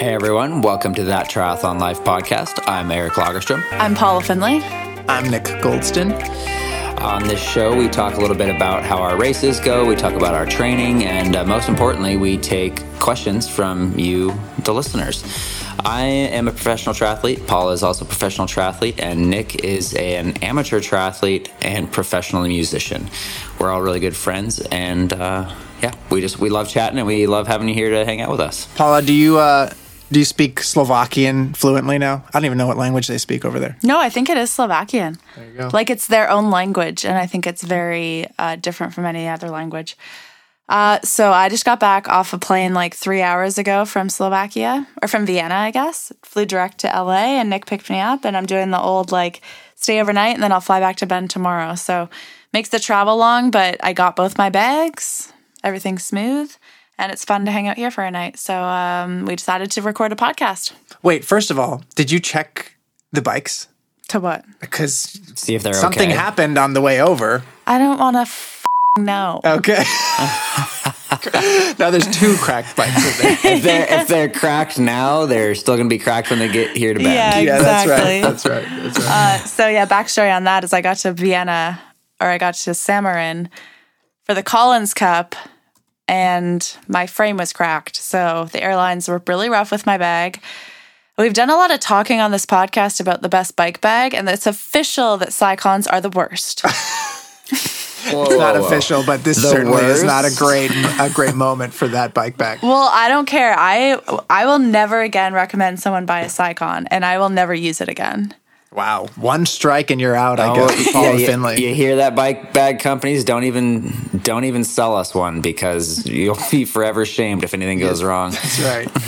Hey everyone, welcome to the That Triathlon Life podcast. I'm Eric Lagerstrom. I'm Paula Findlay. I'm Nick Goldston. On this show, we talk a little bit about how our races go, we talk about our training, and uh, most importantly, we take questions from you, the listeners. I am a professional triathlete. Paula is also a professional triathlete, and Nick is an amateur triathlete and professional musician. We're all really good friends, and uh, yeah, we just we love chatting and we love having you here to hang out with us. Paula, do you uh, do you speak Slovakian fluently now? I don't even know what language they speak over there. No, I think it is Slovakian. There you go. Like it's their own language, and I think it's very uh, different from any other language. Uh, so I just got back off a plane like three hours ago from Slovakia or from Vienna, I guess. Flew direct to LA, and Nick picked me up, and I'm doing the old like stay overnight, and then I'll fly back to Bend tomorrow. So makes the travel long, but I got both my bags. Everything's smooth and it's fun to hang out here for a night. So um, we decided to record a podcast. Wait, first of all, did you check the bikes? To what? Because See if they're something okay. happened on the way over. I don't want to f- know. Okay. now there's two cracked bikes in there. if they're if they're cracked now, they're still gonna be cracked when they get here to bed. Yeah, Yeah, that's Exactly. right. That's right. That's right. Uh, so yeah, backstory on that is I got to Vienna or I got to Samorin for the Collins Cup and my frame was cracked. So the airlines were really rough with my bag. We've done a lot of talking on this podcast about the best bike bag, and it's official that Scicons are the worst. Whoa, it's not whoa, whoa. official, but this The certainly is not a great a great moment for that bike bag. well, I don't care. I I will never again recommend someone buy a Scicon, and I will never use it again. Wow, one strike and you're out. I Oh, guess. with Paula yeah, you, Findlay. you hear that bike bag companies don't even don't even sell us one because you'll be forever shamed if anything goes wrong. That's right.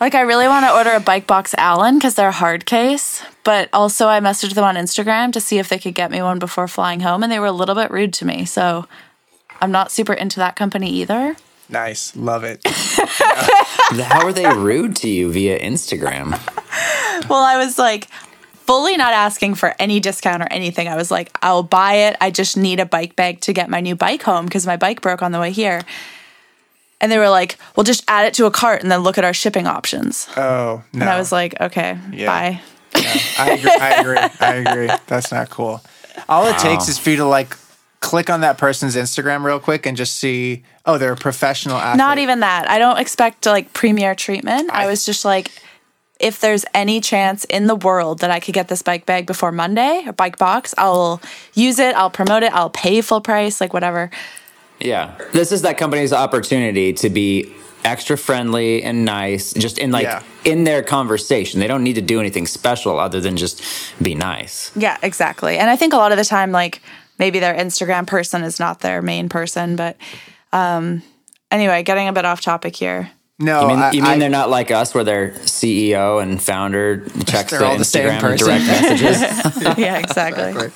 Like, I really want to order a Bike Box Alan because they're a hard case. But also, I messaged them on Instagram to see if they could get me one before flying home, and they were a little bit rude to me. So I'm not super into that company either. Nice. Love it. How are they rude to you via Instagram? Well, I was like, fully not asking for any discount or anything. I was like, I'll buy it. I just need a bike bag to get my new bike home because my bike broke on the way here. And they were like, well, just add it to a cart and then look at our shipping options. Oh no. And I was like, okay, Yeah. bye. I agree. I agree. I agree. That's not cool. All it takes is for you to like click on that person's Instagram real quick and just see, oh, they're a professional athlete. Not even that. I don't expect like premier treatment. I, was just like, if there's any chance in the world that I could get this bike bag before Monday or bike box, I'll use it. I'll promote it. I'll pay full price, like whatever. Yeah, this is that company's opportunity to be extra friendly and nice, just in like Yeah. in their conversation. They don't need to do anything special other than just be nice. Yeah, exactly. And I think a lot of the time, like maybe their Instagram person is not their main person, but um, anyway, getting a bit off topic here. No, You mean, I, you mean I- they're not like us, where their CEO and founder checks They're the all the same Instagram person. direct messages? yeah, exactly. Right.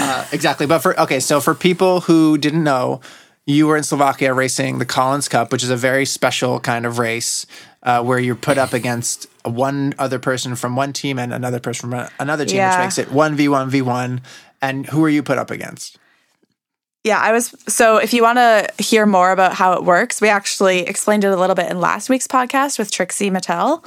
Uh, exactly. But for okay, so for people who didn't know, you were in Slovakia racing the Collins Cup, which is a very special kind of race uh, where you're put up against one other person from one team and another person from another team, Yeah. which makes it one v one v one. And who are you put up against? Yeah, I was. So, if you want to hear more about how it works, we actually explained it a little bit in last week's podcast with Trixie Mattel.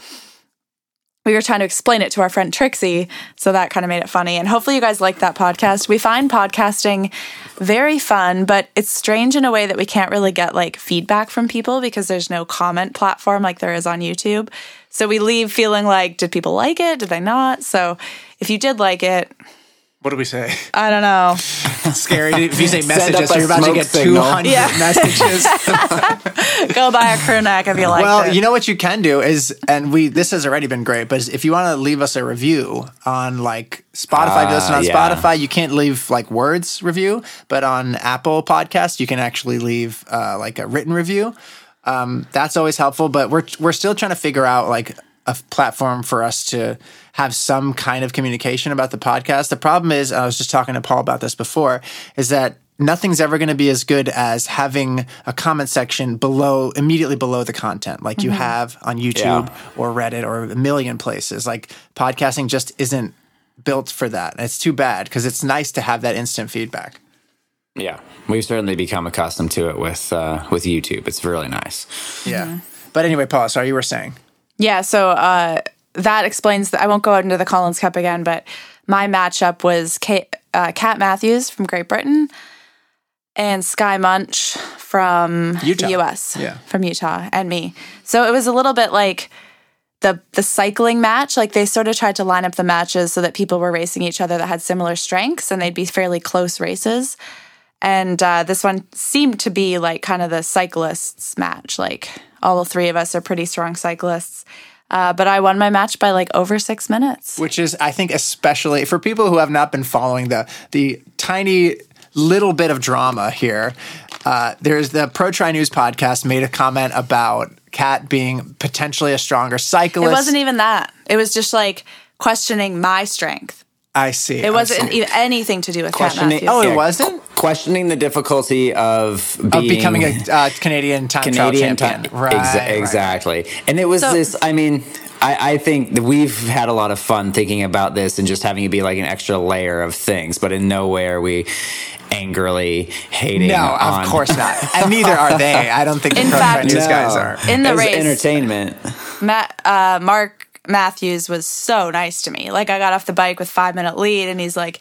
We were trying to explain it to our friend Trixie, so that kind of made it funny. And hopefully, you guys like that podcast. We find podcasting very fun, but it's strange in a way that we can't really get like feedback from people because there's no comment platform like there is on YouTube. So, we leave feeling like, did people like it? Did they not? So, if you did like it, What do we say? I don't know. Scary. If you say Send messages, a you're about to get signal. 200 Yeah. messages. Go buy a crew neck if you like well, it. you know what you can do is, and we this has already been great, but if you want to leave us a review on like Spotify, if you listen Ah, on yeah. Spotify, you can't leave like words review, but on Apple Podcast, you can actually leave uh, like a written review. Um, that's always helpful, but we're we're still trying to figure out like a platform for us to have some kind of communication about the podcast. The problem is, I was just talking to Paul about this before, is that nothing's ever going to be as good as having a comment section below, immediately below the content, like you have on YouTube Yeah. or Reddit or a million places. Like podcasting just isn't built for that. And it's too bad because it's nice to have that instant feedback. Yeah, we've certainly become accustomed to it with uh, with YouTube. It's really nice. Yeah. But anyway, Paul, sorry, you were saying. Yeah, so uh, that explains that I won't go out into the Collins Cup again, but my matchup was Kate, uh, Kat Matthews from Great Britain and Skye Moench from Utah. the US, Yeah. from Utah, and me. So it was a little bit like the the cycling match. Like they sort of tried to line up the matches so that people were racing each other that had similar strengths, and they'd be fairly close races. And uh, this one seemed to be like kind of the cyclists match. Like all three of us are pretty strong cyclists. Uh, but I won my match by like over six minutes. which is I think especially for people who have not been following the the tiny little bit of drama here. Uh, there's the Pro Tri News podcast made a comment about Kat being potentially a stronger cyclist. It wasn't even that. It was just like questioning my strength. I see. It wasn't even anything to do with Kat Questioning- Matthews. Oh, it wasn't Questioning the difficulty of being of becoming a uh, Canadian time Canadian trial champion. time. Right, Exa- right. exactly. And it was So- this, I mean, I, I think that we've had a lot of fun thinking about this and just having it be like an extra layer of things, but in no way are we angrily hating No, on of course not, and neither are they. I don't think the In Pro fact- Tri News No. guys are. In the As race. entertainment. Matt, uh, Mark Matthews was so nice to me. Like I got off the bike with five minute lead, and he's like,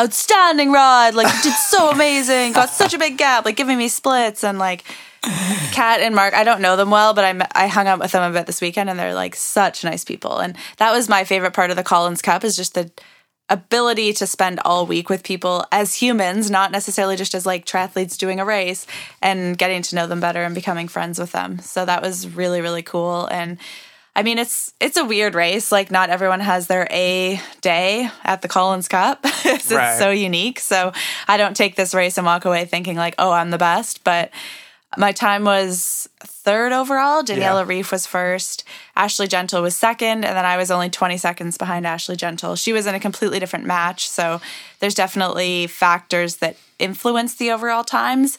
"Outstanding ride! Like you did so amazing. Got such a big gap. Like giving me splits and like." Kat and Mark, I don't know them well, but I I hung out with them a bit this weekend, and they're like such nice people. And that was my favorite part of the Collins Cup is just the ability to spend all week with people as humans, not necessarily just as like triathletes doing a race, and getting to know them better and becoming friends with them. So that was really really cool. And I mean, it's it's a weird race. Like not everyone has their A day at the Collins Cup. it's Right. so unique. So I don't take this race and walk away thinking like, oh, I'm the best. But my time was third overall. Daniela Yeah. Ryf was first. Ashley Gentle was second, and then I was only 20 seconds behind Ashley Gentle. She was in a completely different match, so there's definitely factors that influence the overall times.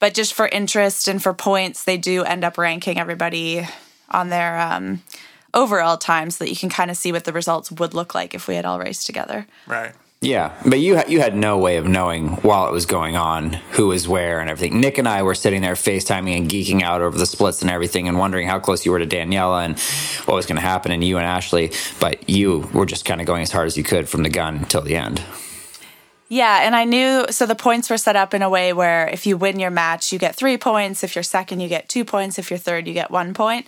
But just for interest and for points, they do end up ranking everybody on their um, overall times so that you can kind of see what the results would look like if we had all raced together. Right. Yeah, but you you had no way of knowing while it was going on who was where and everything. Nick and I were sitting there FaceTiming and geeking out over the splits and everything, and wondering how close you were to Daniela and what was going to happen, and you and Ashley. But you were just kind of going as hard as you could from the gun till the end. Yeah, and I knew so the points were set up in a way where if you win your match, you get three points. If you're second, you get two points. If you're third, you get one point.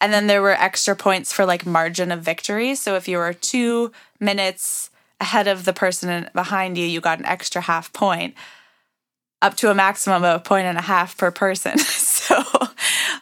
And then there were extra points for like margin of victory. So if you were two minutes ahead of the person behind you, you got an extra half point, up to a maximum of a point and a half per person. so,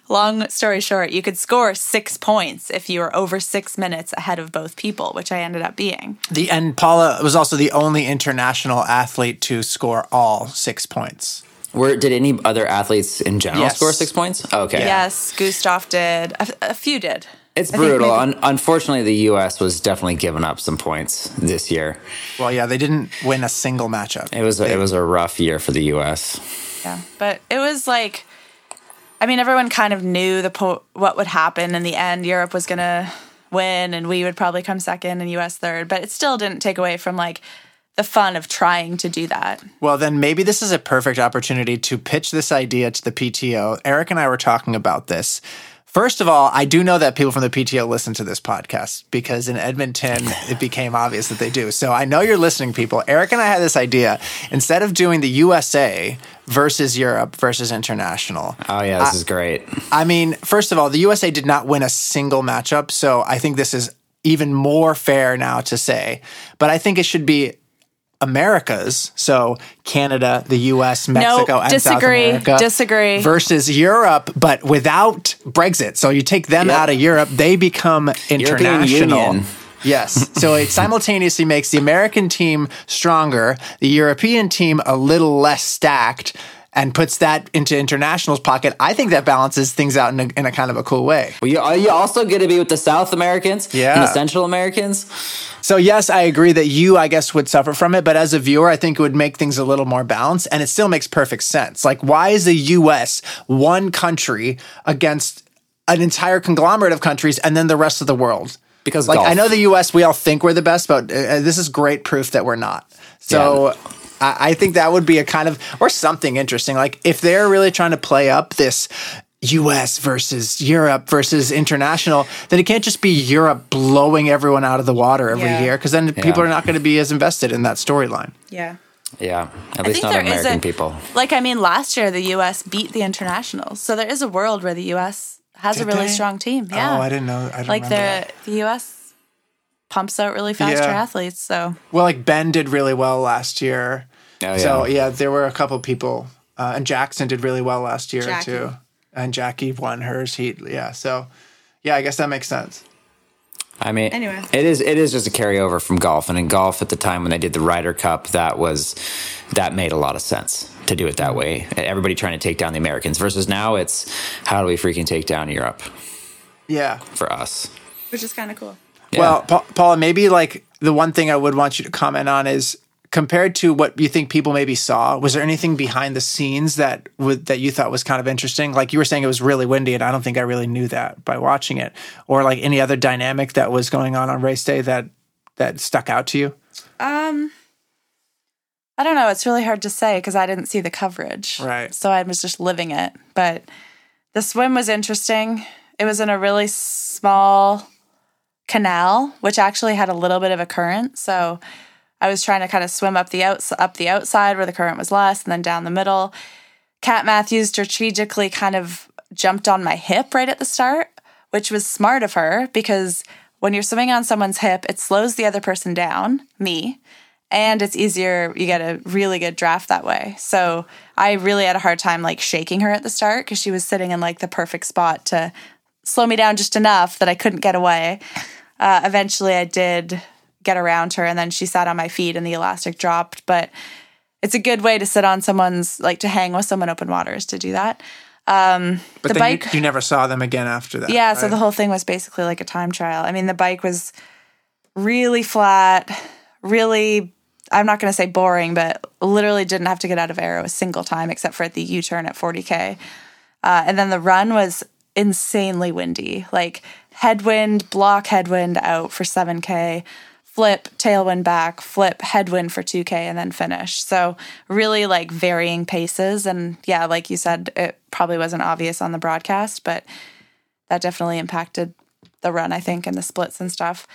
long story short, you could score six points if you were over six minutes ahead of both people, which I ended up being. The and Paula was also the only international athlete to score all six points. Were did any other athletes in general Yes. score six points? Okay, Yes, Gustav did. A, a few did. It's brutal. maybe- Un- unfortunately, the U.S. was definitely giving up some points this year. Well, yeah, they didn't win a single matchup. It was a, it was a rough year for the U.S. Yeah, but it was like, I mean, everyone kind of knew the po- what would happen in the end. Europe was gonna win, and we would probably come second, and U.S. third. But it still didn't take away from like the fun of trying to do that. Well, then maybe this is a perfect opportunity to pitch this idea to the PTO. Eric and I were talking about this. First of all, I do know that people from the PTO listen to this podcast because in Edmonton, it became obvious that they do. So I know you're listening, people. Eric and I had this idea. Instead of doing the USA versus Europe versus international, Oh yeah, this is great. I mean, first of all, the USA did not win a single matchup. So I think this is even more fair now to say. But I think it should be Americas. So Canada, the US, Mexico, and South disagree, America. disagree. Versus Europe, but without Brexit. So you take them Yep. out of Europe, they become international. Yes. So it simultaneously makes the American team stronger, the European team a little less stacked, and puts that into international's pocket. I think that balances things out in a, in a kind of a cool way. Well, you, are you also get to be with the South Americans and the Central Americans? So yes, I agree that you, I guess, would suffer from it, but as a viewer, I think it would make things a little more balanced, and it still makes perfect sense. Like, why is the U.S. one country against an entire conglomerate of countries, and then the rest of the world? Because like, golf. I know the U.S. We all think we're the best, but uh, this is great proof that we're not. So. I I think that would be a kind of or something interesting. Like if they're really trying to play up this US versus Europe versus international, then it can't just be Europe blowing everyone out of the water every Yeah. year because then people are not going to be as invested in that storyline. Yeah. Yeah, at I least not there is American a people. like I mean last year the US beat the internationals. So there is a world where the US has a really they? strong team. Yeah. Oh, I didn't know. I don't like remember the the US pumps out really fast Yeah. triathletes. So Well, like Ben did really well last year. Oh, So yeah. yeah, there were a couple people, uh, and Jackson did really well last year Jackie. too. And Jackie won hers heat. Yeah, so yeah, I guess that makes sense. I mean, Anyway. it is it is just a carryover from golf, and in golf at the time when they did the Ryder Cup, that was that made a lot of sense to do it that way. Everybody trying to take down the Americans versus now it's how do we freaking take down Europe Yeah. for us? which is kind of cool. Yeah. Well, Pa- Paula, maybe like the one thing I would want you to comment on is compared to what you think people maybe saw. Was there anything behind the scenes that would that you thought was kind of interesting? Like you were saying, it was really windy, and I don't think I really knew that by watching it, or like any other dynamic that was going on on race day that that stuck out to you. Um I don't know, it's really hard to say because I didn't see the coverage. Right. So I was just living it. But the swim was interesting. It was in a really small canal, which actually had a little bit of a current. So I was trying to kind of swim up the outs up the outside where the current was less, and then down the middle. Kat Matthews strategically kind of jumped on my hip right at the start, which was smart of her because when you're swimming on someone's hip, it slows the other person down, me, and it's easier. You get a really good draft that way. So I really had a hard time like shaking her at the start because she was sitting in like the perfect spot to slow me down just enough that I couldn't get away. Uh, eventually, I did get around her, and then she sat on my feet, and the elastic dropped. But it's a good way to sit on someone's like to hang with someone open water is to do that. Um, But the then bike, you, you never saw them again after that. yeah. So the whole thing was basically like a time trial. I mean, the bike was really flat, really. I'm not going to say boring, but literally didn't have to get out of aero a single time except for at the U turn at 40k. Uh, and then the run was insanely windy, like headwind, block headwind out for 7k, flip, tailwind back, flip, headwind for 2k, and then finish. So really like varying paces. And yeah, like you said, it probably wasn't obvious on the broadcast, but that definitely impacted the run, I think, and the splits and stuff.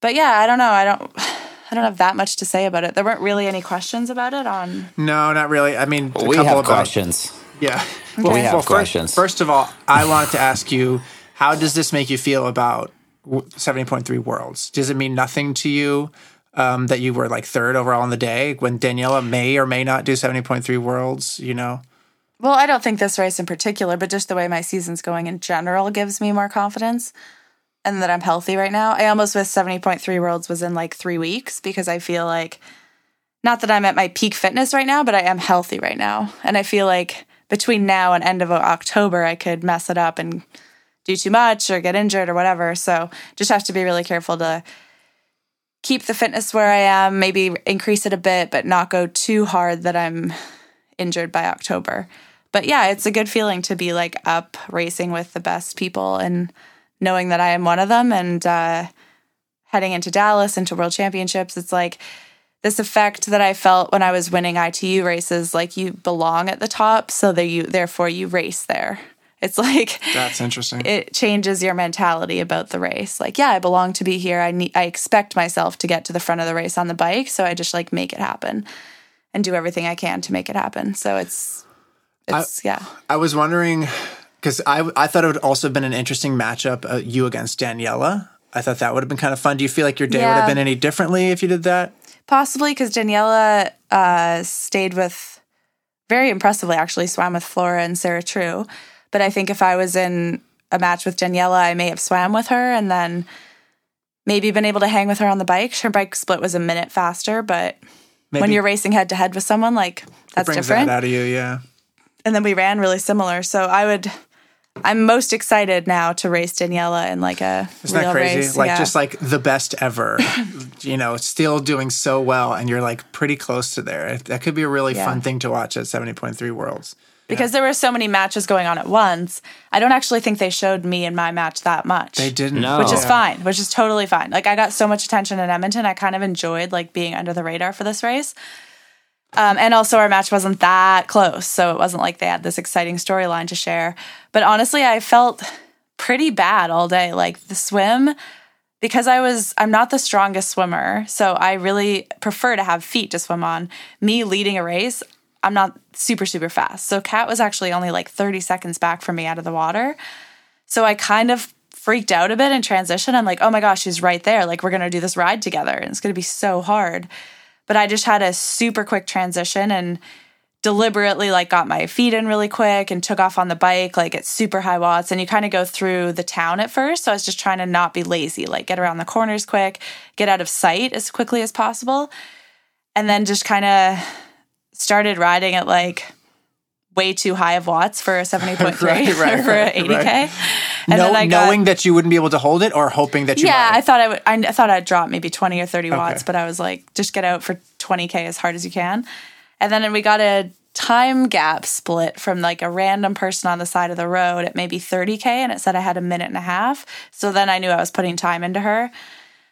But yeah, I don't know. I don't. I don't have that much to say about it. There weren't really any questions about it on. no, not really. I mean, a we couple have about uh, questions. Yeah. We have first- questions. First, of all, I wanted to ask you, how does this make you feel about 70.3 Worlds? Does it mean nothing to you um, that you were like third overall in the day when Daniela may or may not do 70.3 Worlds, you know? Well, I don't think this race in particular, but just the way my season's going in general gives me more confidence and that I'm healthy right now. I almost with 70.3 worlds was in like three weeks because I feel like, not that I'm at my peak fitness right now, but I am healthy right now. And I feel like between now and end of October, I could mess it up and do too much or get injured or whatever. So just have to be really careful to keep the fitness where I am, maybe increase it a bit, but not go too hard that I'm injured by October. But yeah, it's a good feeling to be like up racing with the best people and knowing that I am one of them and uh, heading into Dallas, into World Championships. It's like this effect that I felt when I was winning ITU races, like you belong at the top, so that you therefore you race there. It's like That's interesting. it changes your mentality about the race. Like, yeah, I belong to be here. I need I expect myself to get to the front of the race on the bike, so I just like make it happen and do everything I can to make it happen. So it's it's yeah. I was wondering because I I thought it would also have been an interesting matchup, uh, you against Daniela. I thought that would have been kind of fun. Do you feel like your day would have been any differently if you did that? Possibly because Daniela uh, stayed with very impressively, actually swam with Flora and Sarah True. But I think if I was in a match with Daniela, I may have swam with her and then maybe been able to hang with her on the bike. Her bike split was a minute faster, but when you're racing head to head with someone, like that's brings different. that out of you, yeah. and then we ran really similar. So I would. I'm most excited now to race Daniela in like a Isn't real that crazy? race. Like yeah. just like the best ever, you know, still doing so well, and you're like pretty close to there. That could be a really Yeah. fun thing to watch at seventy point three Worlds. Because there were so many matches going on at once. I don't actually think they showed me in my match that much. They didn't, No. which is fine, which is totally fine. Like I got so much attention in Edmonton, I kind of enjoyed like being under the radar for this race. Um, and also, our match wasn't that close. So it wasn't like they had this exciting storyline to share. But honestly, I felt pretty bad all day. Like the swim, because I was, I'm not the strongest swimmer. So I really prefer to have feet to swim on. Me leading a race, I'm not super, super fast. So Kat was actually only like 30 seconds back from me out of the water. So I kind of freaked out a bit in transition. I'm like, oh my gosh, she's right there. Like, we're going to do this ride together and it's going to be so hard. But I just had a super quick transition and deliberately like got my feet in really quick and took off on the bike like at super high watts and you kind of go through the town at first so i was just trying to not be lazy like get around the corners quick get out of sight as quickly as possible and then just kind of started riding at like way too high of watts for a 70.3 Right, right, or for an 80k right. and No- then I got, knowing that you wouldn't be able to hold it, or hoping that you yeah, might. I thought I would. I thought I'd drop maybe twenty or thirty watts, Okay. but I was like, just get out for twenty k as hard as you can. And then we got a time gap split from like a random person on the side of the road at maybe thirty k, and it said I had a minute and a half. So then I knew I was putting time into her.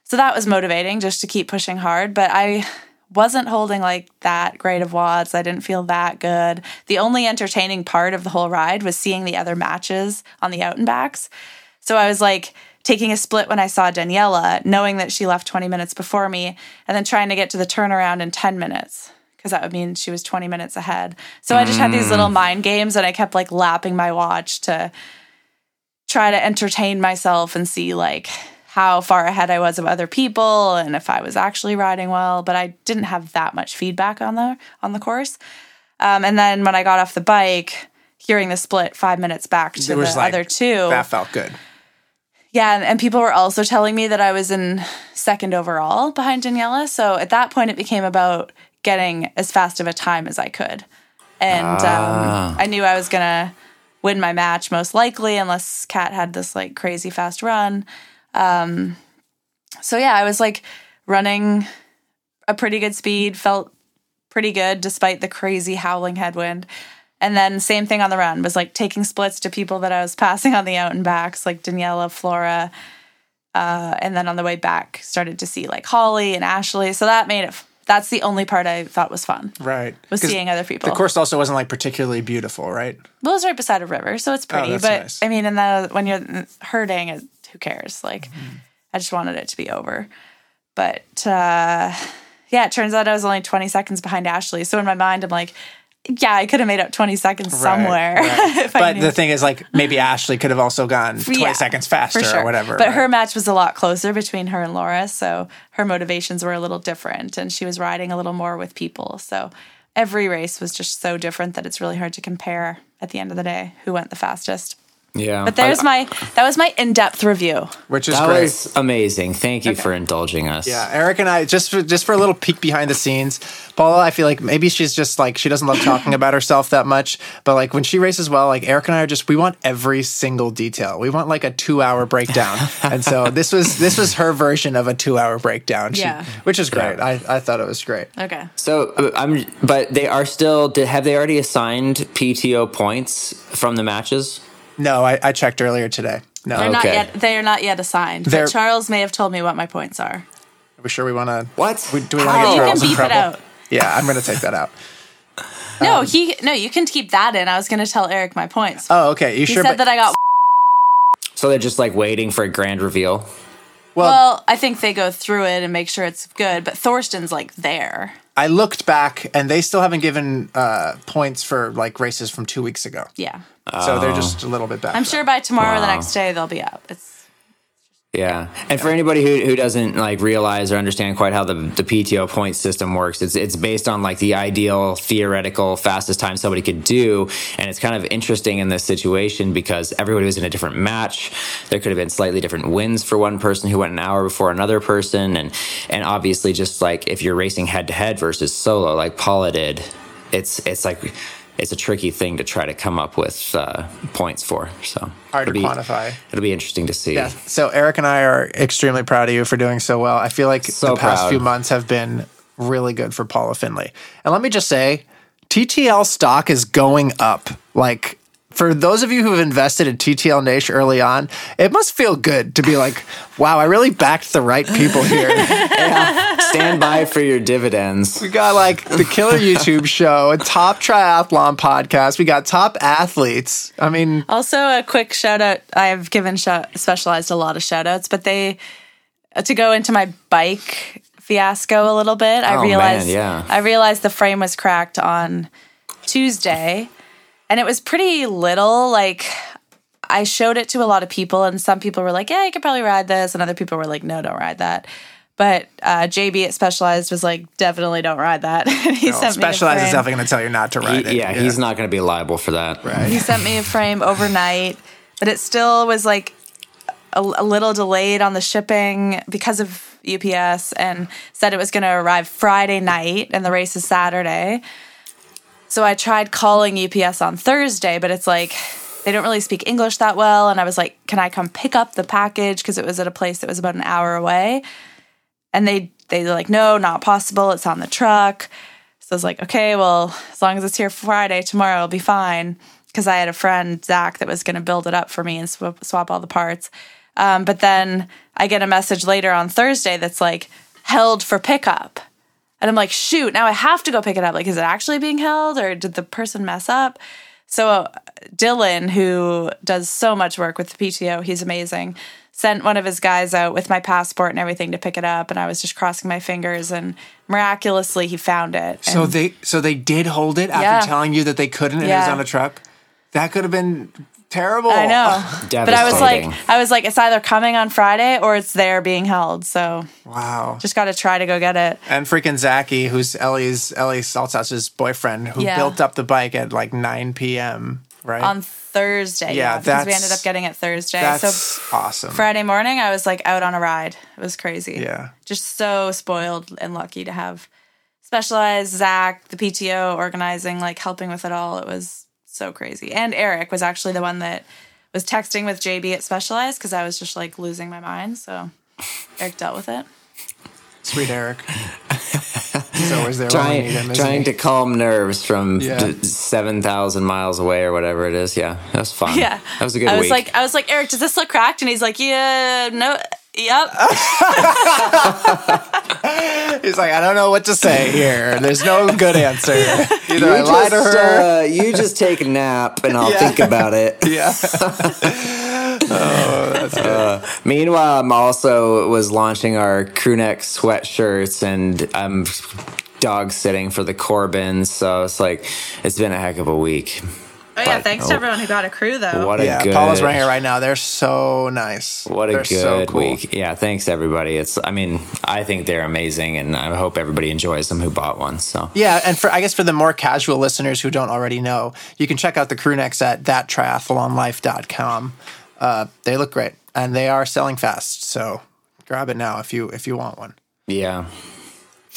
So that was motivating just to keep pushing hard. But I wasn't holding like that great of watts. I didn't feel that good. The only entertaining part of the whole ride was seeing the other matches on the out and backs. So I was like taking a split when I saw Daniela, knowing that she left 20 minutes before me, and then trying to get to the turnaround in 10 minutes because that would mean she was 20 minutes ahead. So I just had these little mm. mind games and I kept like lapping my watch to try to entertain myself and see like how far ahead I was of other people and if I was actually riding well, but I didn't have that much feedback on the on the course. Um, and then when I got off the bike, hearing the split five minutes back to the like, other two, that felt good. yeah, and, and people were also telling me that I was in second overall behind Daniela. So at that point, it became about getting as fast of a time as I could. And um, I knew I was going to win my match most likely, unless Kat had this like crazy fast run. Um, so yeah, I was like running a pretty good speed, felt pretty good despite the crazy howling headwind. And then same thing on the run was like taking splits to people that I was passing on the out and backs, like Daniela, Flora. Uh, and then on the way back, started to see like Holly and Ashley. So that made it. That's the only part I thought was fun. Right. Was seeing other people. The course also wasn't like particularly beautiful, right? Well, it's right beside a river, so it's pretty. that's but nice. I mean, and the, when you're hurting, it, who cares? Like, Mm-hmm. I just wanted it to be over. But uh, yeah, it turns out I was only 20 seconds behind Ashley. So in my mind, I'm like, yeah, I could have made up 20 seconds somewhere. right. But the thing is, like, maybe Ashley could have also gone 20 Yeah, seconds faster sure. or whatever. But right? her match was a lot closer between her and Laura, so her motivations were a little different, and she was riding a little more with people. So every race was just so different that it's really hard to compare at the end of the day who went the fastest. Yeah. But there's I- my that was my in depth review. which is That great. was amazing. Thank you for indulging us. Yeah, Eric and I just for, just for a little peek behind the scenes. Paula, I feel like maybe she's just like she doesn't love talking about herself that much, but like when she races well, like Eric and I are just we want every single detail. We want like a two hour breakdown, and so this was this was her version of a two hour breakdown. She- Yeah. which is great. I I thought it was great. Okay. So uh, I'm, but they are still. Have they already assigned PTO points from the matches? No, I, I checked earlier today. No, They're are not yet they are not yet assigned. They're- But Charles may have told me what my points are. Are we sure we want to? What? We, do we want to You get can Charles in beep it trouble? out. Yeah, I'm going to take that out. No, he no, you can keep that in. I was gonna tell Eric my points. Oh, okay. You he sure? said but- that I got So they're just like waiting for a grand reveal. well, well, I think they go through it and make sure it's good, but Thorsten's like there. I looked back, and they still haven't given uh, points for like races from two weeks ago. Yeah. So they're oh. just a little bit back. I'm sure by tomorrow or the Wow. next day they'll be up. It's Yeah, and for anybody who, who doesn't like realize or understand quite how the, the PTO point system works, it's it's based on like the ideal theoretical fastest time somebody could do, and it's kind of interesting in this situation because everybody was in a different match. There could have been slightly different wins for one person who went an hour before another person, and and obviously just like if you're racing head to head versus solo, like Paula did, it's it's like. It's a tricky thing to try to come up with uh, points for. So Hard to be- quantify. It'll be interesting to see. Yeah. So Eric and I are extremely proud of you for doing so well. I feel like So the past proud. few months have been really good for Paula Findlay. And let me just say, TTL stock is going up like for those of you who have invested in TTL Nation early on, it must feel good to be like, wow, I really backed the right people here. Stand by for your dividends. We got like the killer YouTube show, a top triathlon podcast. We got top athletes. I mean, Also, a quick shout out. I've given shout, specialized a lot of shout outs, but they uh, to go into my bike fiasco a little bit. I Oh, man, realized yeah. I realized the frame was cracked on Tuesday, and it was pretty little. Like I showed it to a lot of people, and some people were like, "Yeah, you could probably ride this," and other people were like, "No, don't ride that." But uh, JB at Specialized was like, "Definitely don't ride that." And he sent me a Specialized is definitely going to tell you not to ride it. yeah, he's not going to be liable for that. Right. He sent me a frame overnight, but it still was like a, a little delayed on the shipping because of UPS and said it was going to arrive Friday night and the race is Saturday. So I tried calling UPS on Thursday, but it's like they don't really speak English that well. And I was like, can I come pick up the package? Because it was at a place that was about an hour away. And they, they were like, no, not possible. It's on the truck. So I was like, okay, well, as long as it's here Friday, tomorrow it'll be fine. Because I had a friend, Zach, that was going to build it up for me and swap, swap all the parts. Um, but then I get a message later on Thursday that's like, held for pickup. And I'm like, shoot, now I have to go pick it up. Like, is it actually being held or did the person mess up? So uh, Dylan, who does so much work with the PTO, he's amazing, sent one of his guys out with my passport and everything to pick it up. And I was just crossing my fingers and miraculously he found it. So And- they so they did hold it after Yeah. telling you that they couldn't and it was on a truck. That could have been terrible. I know. but I was like, I was like, it's either coming on Friday or it's there being held. So Wow. just got to try to go get it. And freaking Zachy, who's Ellie's Ellie Salthouse's boyfriend, who Yeah. built up the bike at like 9 p.m. Right. On Thursday. Yeah, Yeah, because we ended up getting it Thursday. That's so awesome. Friday morning, I was like out on a ride. It was crazy. Yeah. Just so spoiled and lucky to have specialized Zach, the PTO organizing, like helping with it all. It was so crazy. And Eric was actually the one that was texting with JB at Specialized because I was just like losing my mind. So Eric dealt with it. Sweet Eric. He's always there when we Trying, need him. trying to calm nerves from Yeah. 7,000 miles away or whatever it is. Yeah, that was fun. Yeah. That was a good I was week. like, I was like, Eric, does this look cracked? And he's like, Yeah, no, yep. He's like, I don't know what to say here. There's no good answer. Either I you lie to just, her. uh, you just take a nap and I'll Yeah. think about it. yeah. Meanwhile, I'm also was launching our crew neck sweatshirts and I'm dog sitting for the Corbins. So it's like, it's been a heck of a week. Oh, yeah. But- Thanks to everyone who got a crew, though. What a Yeah. good, Paula's right here right now. They're so nice. What a They're good so cool. week. Yeah, thanks everybody. It's I mean, I think they're amazing and I hope everybody enjoys them who bought one. So Yeah, and for I guess for the more casual listeners who don't already know, you can check out the crew necks at thattriathlonlife.com. Uh, they look great and they are selling fast. So grab it now if you if you want one. yeah.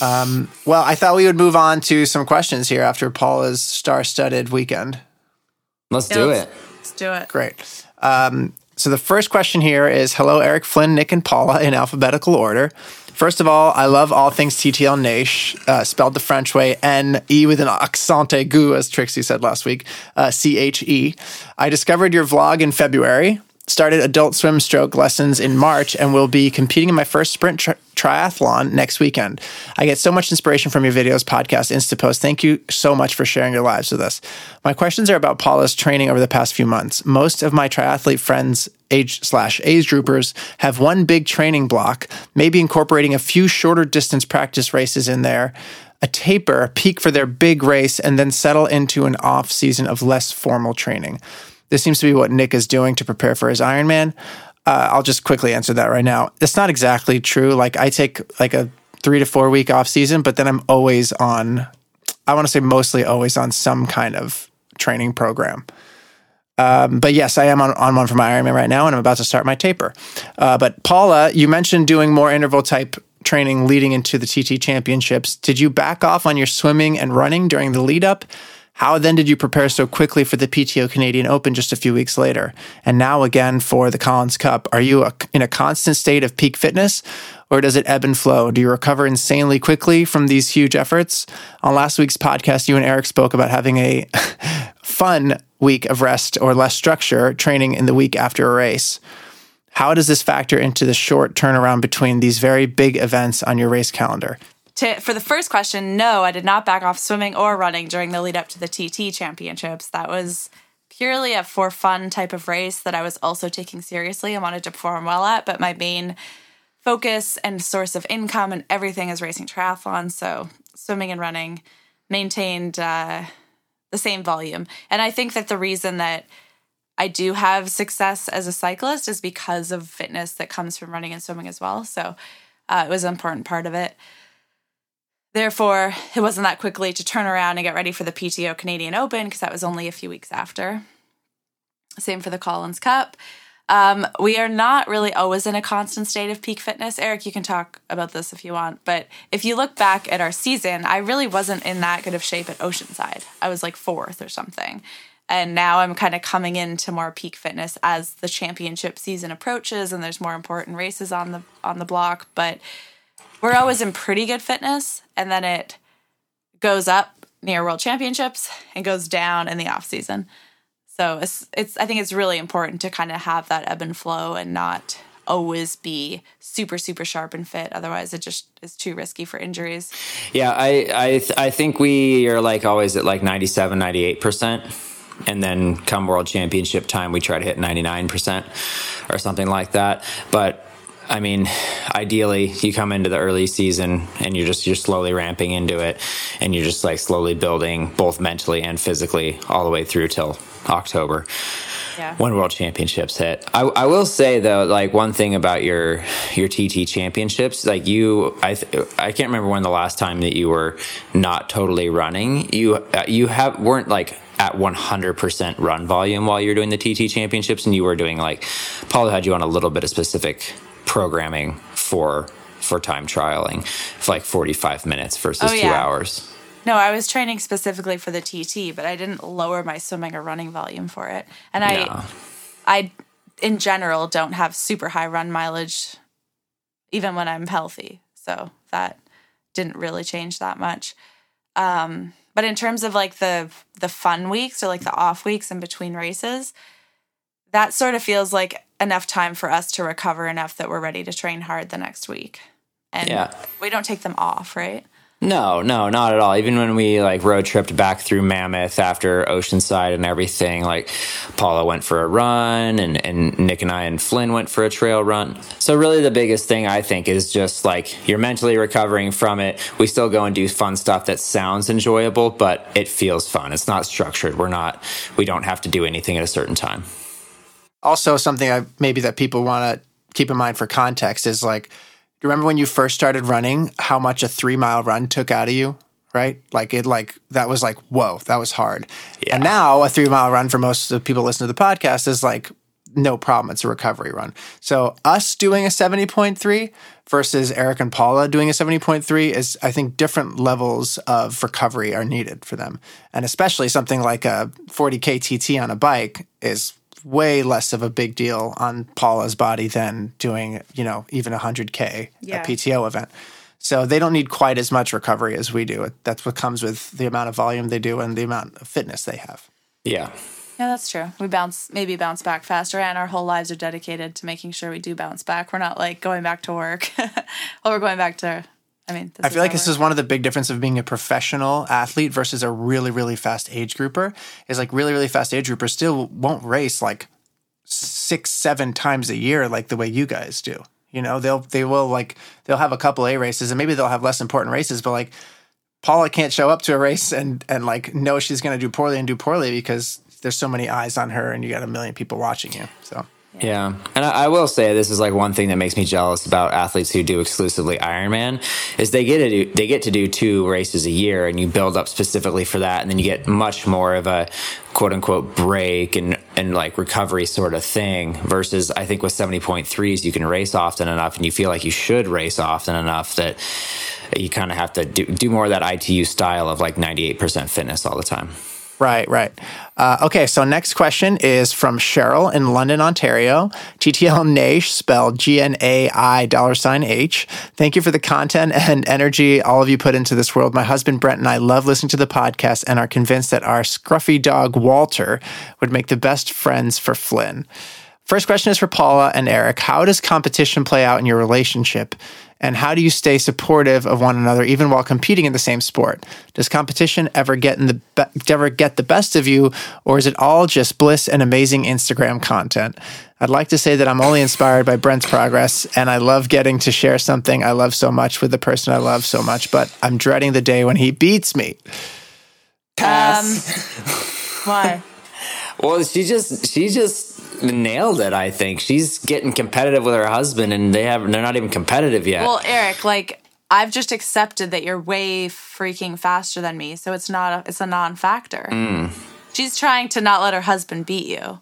Um, Well, I thought we would move on to some questions here after Paula's star-studded weekend. Let's Yeah, do let's- it. Let's do it. Great. Um, so the first question here is Hello, Eric, Flynn, Nick, and Paula in alphabetical order. First of all, I love all things TTL Naish, uh, spelled the French way, N E with an accent aigu, as Trixie said last week, uh, C H E. I discovered your vlog in February, started adult swim stroke lessons in March, and will be competing in my first sprint tri- triathlon next weekend. I get so much inspiration from your videos, podcasts, Instapost. Thank you so much for sharing your lives with us. My questions are about Paula's training over the past few months. Most of my triathlete friends, age slash age groupers, have one big training block, maybe incorporating a few shorter distance practice races in there, a taper, peak for their big race, and then settle into an off season of less formal training. This seems to be what Nick is doing to prepare for his Ironman. Uh, I'll just quickly answer that right now. It's not exactly true. Like I take like a three to four week off season, but then I'm always on. I want to say mostly always on some kind of training program. Um, but yes, I am on, on one for my Ironman right now, and I'm about to start my taper. Uh, but Paula, you mentioned doing more interval type training leading into the TT championships. Did you back off on your swimming and running during the lead up? How then did you prepare so quickly for the PTO Canadian Open just a few weeks later? And now again for the Collins Cup. Are you a, in a constant state of peak fitness or does it ebb and flow? Do you recover insanely quickly from these huge efforts? On last week's podcast, you and Eric spoke about having a fun week of rest or less structure training in the week after a race. How does this factor into the short turnaround between these very big events on your race calendar? To, for the first question, no, I did not back off swimming or running during the lead up to the TT championships. That was purely a for fun type of race that I was also taking seriously and wanted to perform well at. But my main focus and source of income and everything is racing triathlon. So swimming and running maintained uh, the same volume. And I think that the reason that I do have success as a cyclist is because of fitness that comes from running and swimming as well. So uh, it was an important part of it. Therefore, it wasn't that quickly to turn around and get ready for the PTO Canadian Open because that was only a few weeks after. Same for the Collins Cup. Um, we are not really always in a constant state of peak fitness. Eric, you can talk about this if you want. But if you look back at our season, I really wasn't in that good of shape at Oceanside. I was like fourth or something. And now I'm kind of coming into more peak fitness as the championship season approaches and there's more important races on the on the block. But we're always in pretty good fitness and then it goes up near world championships and goes down in the off season. So it's, it's i think it's really important to kind of have that ebb and flow and not always be super super sharp and fit. Otherwise it just is too risky for injuries. Yeah i i, th- I think we are like always at like 97 98% and then come world championship time we try to hit 99% or something like that. But I mean, ideally, you come into the early season and you're just you're slowly ramping into it, and you're just like slowly building both mentally and physically all the way through till October. Yeah. When World Championships hit, I, I will say though, like one thing about your your TT Championships, like you, I th- I can't remember when the last time that you were not totally running. You uh, you have weren't like at 100% run volume while you're doing the TT Championships, and you were doing like Paul had you on a little bit of specific programming for for time trialing, for like 45 minutes versus oh, yeah. two hours. No, I was training specifically for the TT, but I didn't lower my swimming or running volume for it. And I, no. I, in general, don't have super high run mileage, even when I'm healthy. So that didn't really change that much. Um, but in terms of like the the fun weeks or like the off weeks in between races, that sort of feels like enough time for us to recover enough that we're ready to train hard the next week. And yeah. we don't take them off, right? No, no, not at all. Even when we like road tripped back through Mammoth after Oceanside and everything, like Paula went for a run and, and Nick and I and Flynn went for a trail run. So really the biggest thing I think is just like you're mentally recovering from it. We still go and do fun stuff that sounds enjoyable, but it feels fun. It's not structured. We're not we don't have to do anything at a certain time also something I, maybe that people want to keep in mind for context is like, do you remember when you first started running, how much a three mile run took out of you? Right? Like it, like that was like, whoa, that was hard. Yeah. And now a three mile run for most of the people listening to the podcast is like, no problem. It's a recovery run. So us doing a 70.3 versus Eric and Paula doing a 70.3 is, I think, different levels of recovery are needed for them. And especially something like a 40K TT on a bike is way less of a big deal on Paula's body than doing, you know, even a 100K yeah. a PTO event. So they don't need quite as much recovery as we do. That's what comes with the amount of volume they do and the amount of fitness they have. Yeah. Yeah, that's true. We bounce maybe bounce back faster and our whole lives are dedicated to making sure we do bounce back. We're not like going back to work or we're going back to I mean, I feel like this is one of the big differences of being a professional athlete versus a really, really fast age grouper. Is like really, really fast age groupers still won't race like six, seven times a year like the way you guys do. You know, they'll they will like they'll have a couple A races and maybe they'll have less important races, but like Paula can't show up to a race and and like know she's going to do poorly and do poorly because there's so many eyes on her and you got a million people watching you. So yeah. And I, I, will say this is like one thing that makes me jealous about athletes who do exclusively Ironman is they get to do, they get to do two races a year and you build up specifically for that. And then you get much more of a quote unquote break and, and like recovery sort of thing versus I think with 70.3s, you can race often enough and you feel like you should race often enough that you kind of have to do, do more of that ITU style of like 98% fitness all the time. Right, right. Uh, okay, so next question is from Cheryl in London, Ontario. TTL Nash, spelled G N A I dollar sign H. Thank you for the content and energy all of you put into this world. My husband Brent and I love listening to the podcast and are convinced that our scruffy dog Walter would make the best friends for Flynn. First question is for Paula and Eric. How does competition play out in your relationship? And how do you stay supportive of one another even while competing in the same sport? Does competition ever get in the be- ever get the best of you, or is it all just bliss and amazing Instagram content? I'd like to say that I'm only inspired by Brent's progress, and I love getting to share something I love so much with the person I love so much. But I'm dreading the day when he beats me. Pass. Um, why? Well, she just she just nailed it. I think she's getting competitive with her husband, and they have they're not even competitive yet. Well, Eric, like I've just accepted that you're way freaking faster than me, so it's not a, it's a non-factor. Mm. She's trying to not let her husband beat you.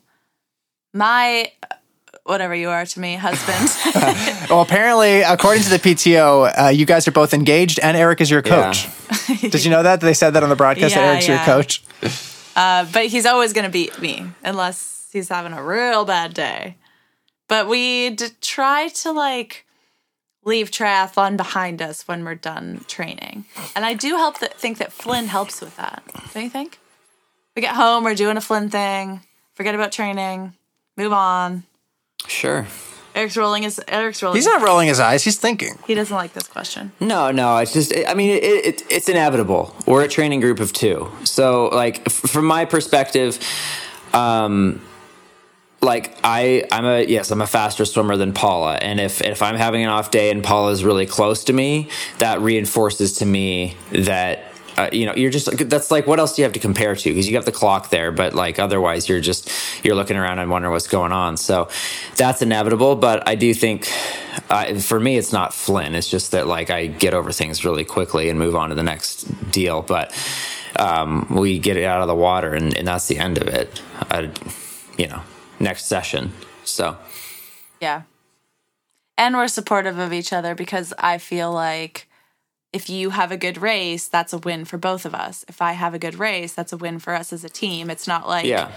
My whatever you are to me, husband. Well, apparently, according to the PTO, uh, you guys are both engaged, and Eric is your Yeah. coach. Did you know that? They said that on the broadcast that Yeah, Eric's your coach. Uh, but he's always going to beat me unless he's having a real bad day. But we d- try to like leave triathlon behind us when we're done training. And I do help that think that Flynn helps with that. Don't you think? We get home, we're doing a Flynn thing, forget about training, move on. sure. Eric's rolling his Eric's rolling. He's not rolling his eyes. He's thinking. he doesn't like this question. No, no, it's just, I mean, it, it, it's inevitable. We're a training group of two. So, like, f- from my perspective, um, like I, I'm a yes, I'm a faster swimmer than Paula, and if if I'm having an off day and Paula's really close to me, that reinforces to me that uh, you know you're just that's like what else do you have to compare to because you got the clock there, but like otherwise you're just you're looking around and wondering what's going on. So that's inevitable, but I do think uh, for me it's not Flynn. It's just that like I get over things really quickly and move on to the next deal, but. Um, we get it out of the water, and, and that's the end of it. I, you know, next session. So Yeah. And we're supportive of each other because I feel like if you have a good race, that's a win for both of us. If I have a good race, that's a win for us as a team. It's not like yeah,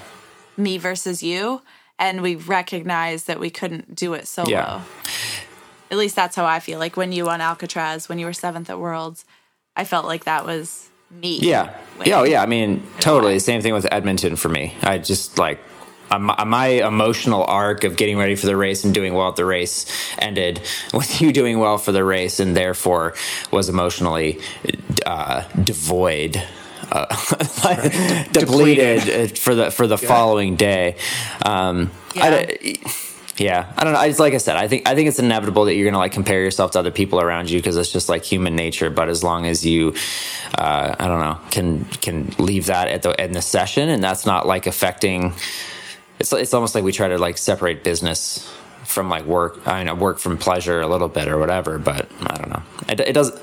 me versus you. And we recognize that we couldn't do it solo. Yeah. At least that's how I feel. Like when you won Alcatraz, when you were seventh at Worlds, I felt like that was me. yeah, winning. yeah, oh, yeah. I mean, totally. Same thing with Edmonton for me. I just like my my emotional arc of getting ready for the race and doing well at the race ended with you doing well for the race, and therefore was emotionally uh, devoid. Uh, depleted uh, for the for the following day. Um, Yeah. d- yeah, I don't know. I just like I said, I think I think it's inevitable that you're gonna like compare yourself to other people around you because it's just like human nature. But as long as you, uh, I don't know, can can leave that at the in the session, and that's not like affecting. It's it's almost like we try to like separate business from like work. I mean, work from pleasure a little bit or whatever. But I don't know. It, it doesn't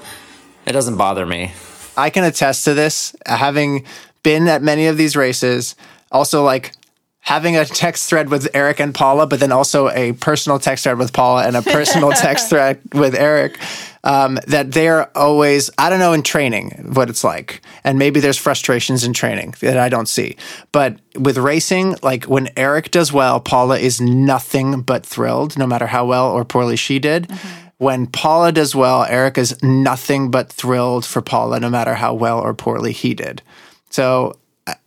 it doesn't bother me. I can attest to this, having been at many of these races. Also, like having a text thread with Eric and Paula, but then also a personal text thread with Paula and a personal text thread with Eric. Um, that they're always, I don't know, in training what it's like. And maybe there's frustrations in training that I don't see. But with racing, like when Eric does well, Paula is nothing but thrilled, no matter how well or poorly she did. When Paula does well, Eric is nothing but thrilled for Paula, no matter how well or poorly he did. So,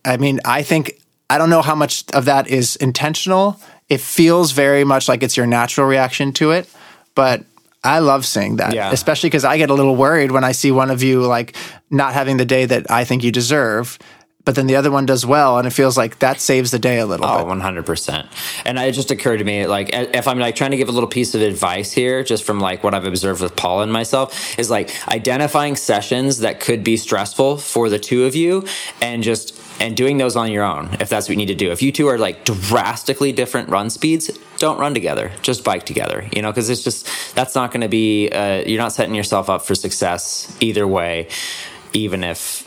I mean, I think, I don't know how much of that is intentional. It feels very much like it's your natural reaction to it, but I love seeing that, Yeah. especially because I get a little worried when I see one of you like not having the day that I think you deserve, but then the other one does well, and it feels like that saves the day a little Oh, 100%. And it just occurred to me, like, if I'm like trying to give a little piece of advice here, just from like what I've observed with Paul and myself, is like identifying sessions that could be stressful for the two of you and just, and doing those on your own, if that's what you need to do. If you two are like drastically different run speeds, don't run together, just bike together, you know, because it's just, that's not going to be, uh, you're not setting yourself up for success either way, even if,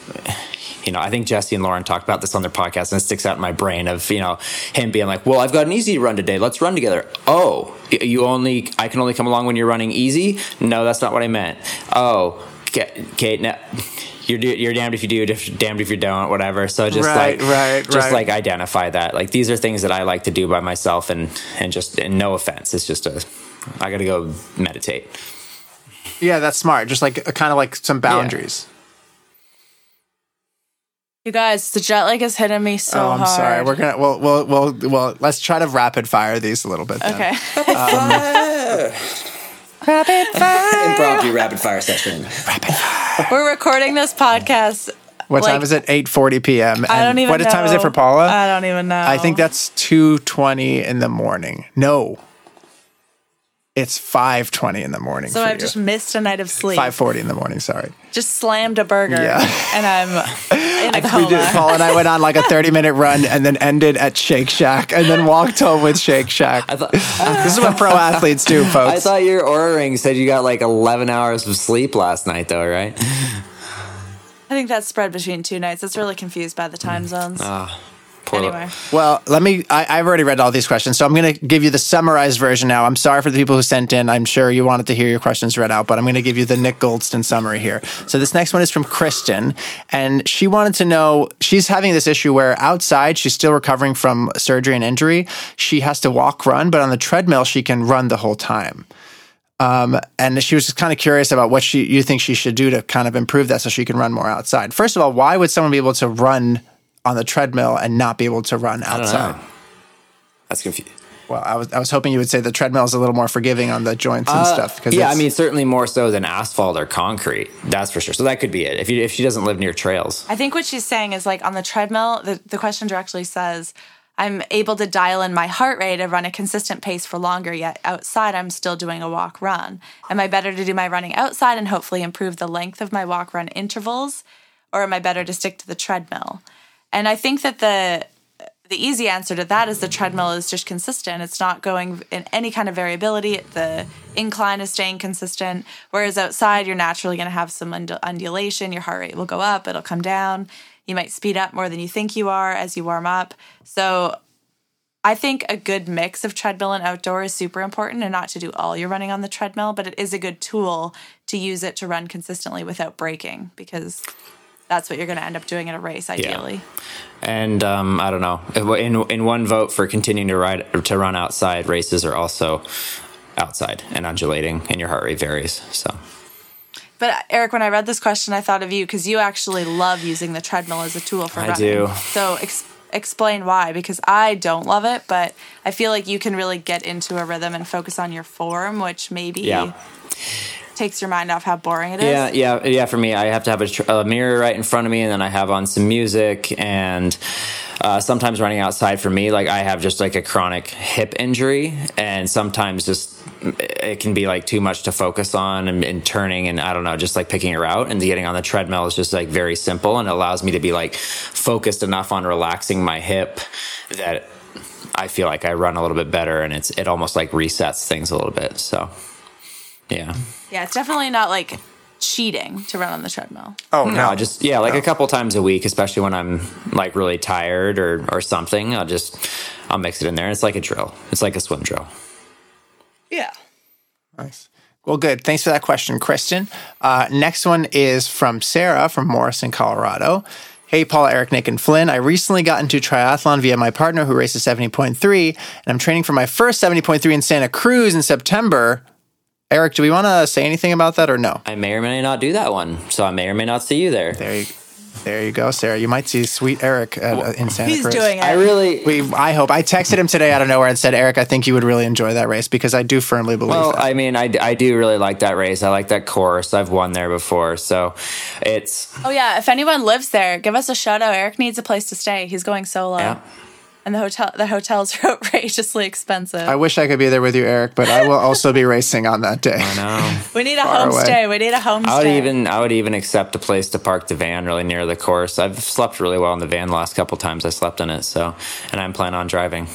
you know, I think Jesse and Lauren talked about this on their podcast, and it sticks out in my brain of you know him being like, "Well, I've got an easy run today. Let's run together." Oh, you only I can only come along when you're running easy. No, that's not what I meant. Oh. Kate, no, you're do- you're damned if you do, damned if you don't, whatever. So just Right, like right, just right. like identify that. Like these are things that I like to do by myself, and and just and no offense, it's just a I got to go meditate. Yeah, that's smart. Just like uh, kind of like some boundaries. You guys, the jet lag is hitting me so oh, I'm hard. sorry. We're gonna well, well, well, well. Let's try to rapid fire these a little bit. Then. okay. Um, Impromptu rapid fire session. Rapid fire. We're recording this podcast. What Like- time is it? Eight forty p.m. I don't And even What know. time is it for Paula? I don't even know. I think that's two twenty in the morning. No, it's five twenty in the morning. so. for I've you. just missed a night of sleep. five forty in the morning. Sorry. Just slammed a burger, Yeah. and I'm in a We did. Paul and I went on like a thirty minute run and then ended at Shake Shack and then walked home with Shake Shack. I thought uh, this is what pro athletes do, folks. I thought your Oura ring said you got like 11 hours of sleep last night, though, right? I think that's spread between two nights. It's really confused by the time mm. zones. Ah. Poor li- anyway, Well, let me. I, I've already read all these questions, so I'm going to give you the summarized version now. I'm sorry for the people who sent in. I'm sure you wanted to hear your questions read out, but I'm going to give you the Nick Goldston summary here. So this next one is from Kristen, and she wanted to know. She's having this issue where outside she's still recovering from surgery and injury. She has to walk, run, but on the treadmill she can run the whole time. Um, and she was just kind of curious about what she you think she should do to kind of improve that so she can run more outside. First of all, why would someone be able to run on the treadmill and not be able to run outside? That's confusing. Well, I was I was hoping you would say the treadmill is a little more forgiving on the joints and stuff. Because Uh, Yeah, I mean, certainly more so than asphalt or concrete. That's for sure. So that could be it. If you if she doesn't live near trails, I think what she's saying is like on the treadmill, the, the question directly says, I'm able to dial in my heart rate and run a consistent pace for longer, yet outside I'm still doing a walk run. Am I better to do my running outside and hopefully improve the length of my walk run intervals? Or am I better to stick to the treadmill? And I think that the the easy answer to that is the treadmill is just consistent. It's not going in any kind of variability. The incline is staying consistent. Whereas outside, you're naturally going to have some undu- undulation. Your heart rate will go up, it'll come down. You might speed up more than you think you are as you warm up. So I think a good mix of treadmill and outdoor is super important and not to do all your running on the treadmill, but it is a good tool to use it to run consistently without breaking because that's what you're going to end up doing in a race ideally. Yeah. and um, I don't know. In in one vote for continuing to ride to run outside, races are also outside and undulating, and your heart rate varies. So But Eric, when I read this question, I thought of you because you actually love using the treadmill as a tool for I running. do. So ex- explain why, because I don't love it, but I feel like you can really get into a rhythm and focus on your form, which maybe Yeah. Takes your mind off how boring it is. Yeah, yeah, yeah. For me, I have to have a, tr- a mirror right in front of me, and then I have on some music, and uh, sometimes running outside for me, like I have just like a chronic hip injury, and sometimes just it can be like too much to focus on and, and turning, and I don't know, just like picking a route and getting on the treadmill is just like very simple, and allows me to be like focused enough on relaxing my hip that I feel like I run a little bit better, and it's it almost like resets things a little bit. So, yeah. Yeah, it's definitely not like cheating to run on the treadmill. oh No, just yeah, like a couple times a week, especially when I'm like really tired or or something. I'll just I'll mix it in there. It's like a drill. It's like a swim drill. Yeah. Nice. Well, good. Thanks for that question, Kristen. Uh, next one is from Sarah from Morrison, Colorado. Hey, Paul, Eric, Nick, and Flynn. I recently got into triathlon via my partner who races 70.3, and I'm training for my first 70.3 in Santa Cruz in September. Eric, do we want to say anything about that or no? I may or may not do that one, so I may or may not see you there. There you, there you go, Sarah. You might see sweet Eric at, uh, in Santa He's Cruz. doing it. I really We, I hope. I texted him today out of nowhere and said, Eric, I think you would really enjoy that race because I do firmly believe well. that. I mean, I, I do really like that race. I like that course. I've won there before, so it's Oh yeah, if anyone lives there, give us a shout out. Eric needs a place to stay. He's going solo. yeah. And the hotel the hotels are outrageously expensive. I wish I could be there with you, Eric, but I will also be racing on that day. No, we need a homestay. We need a homestay. I would even I would even accept a place to park the van really near the course. I've slept really well in the van the last couple times I slept in it, so and I'm planning on driving.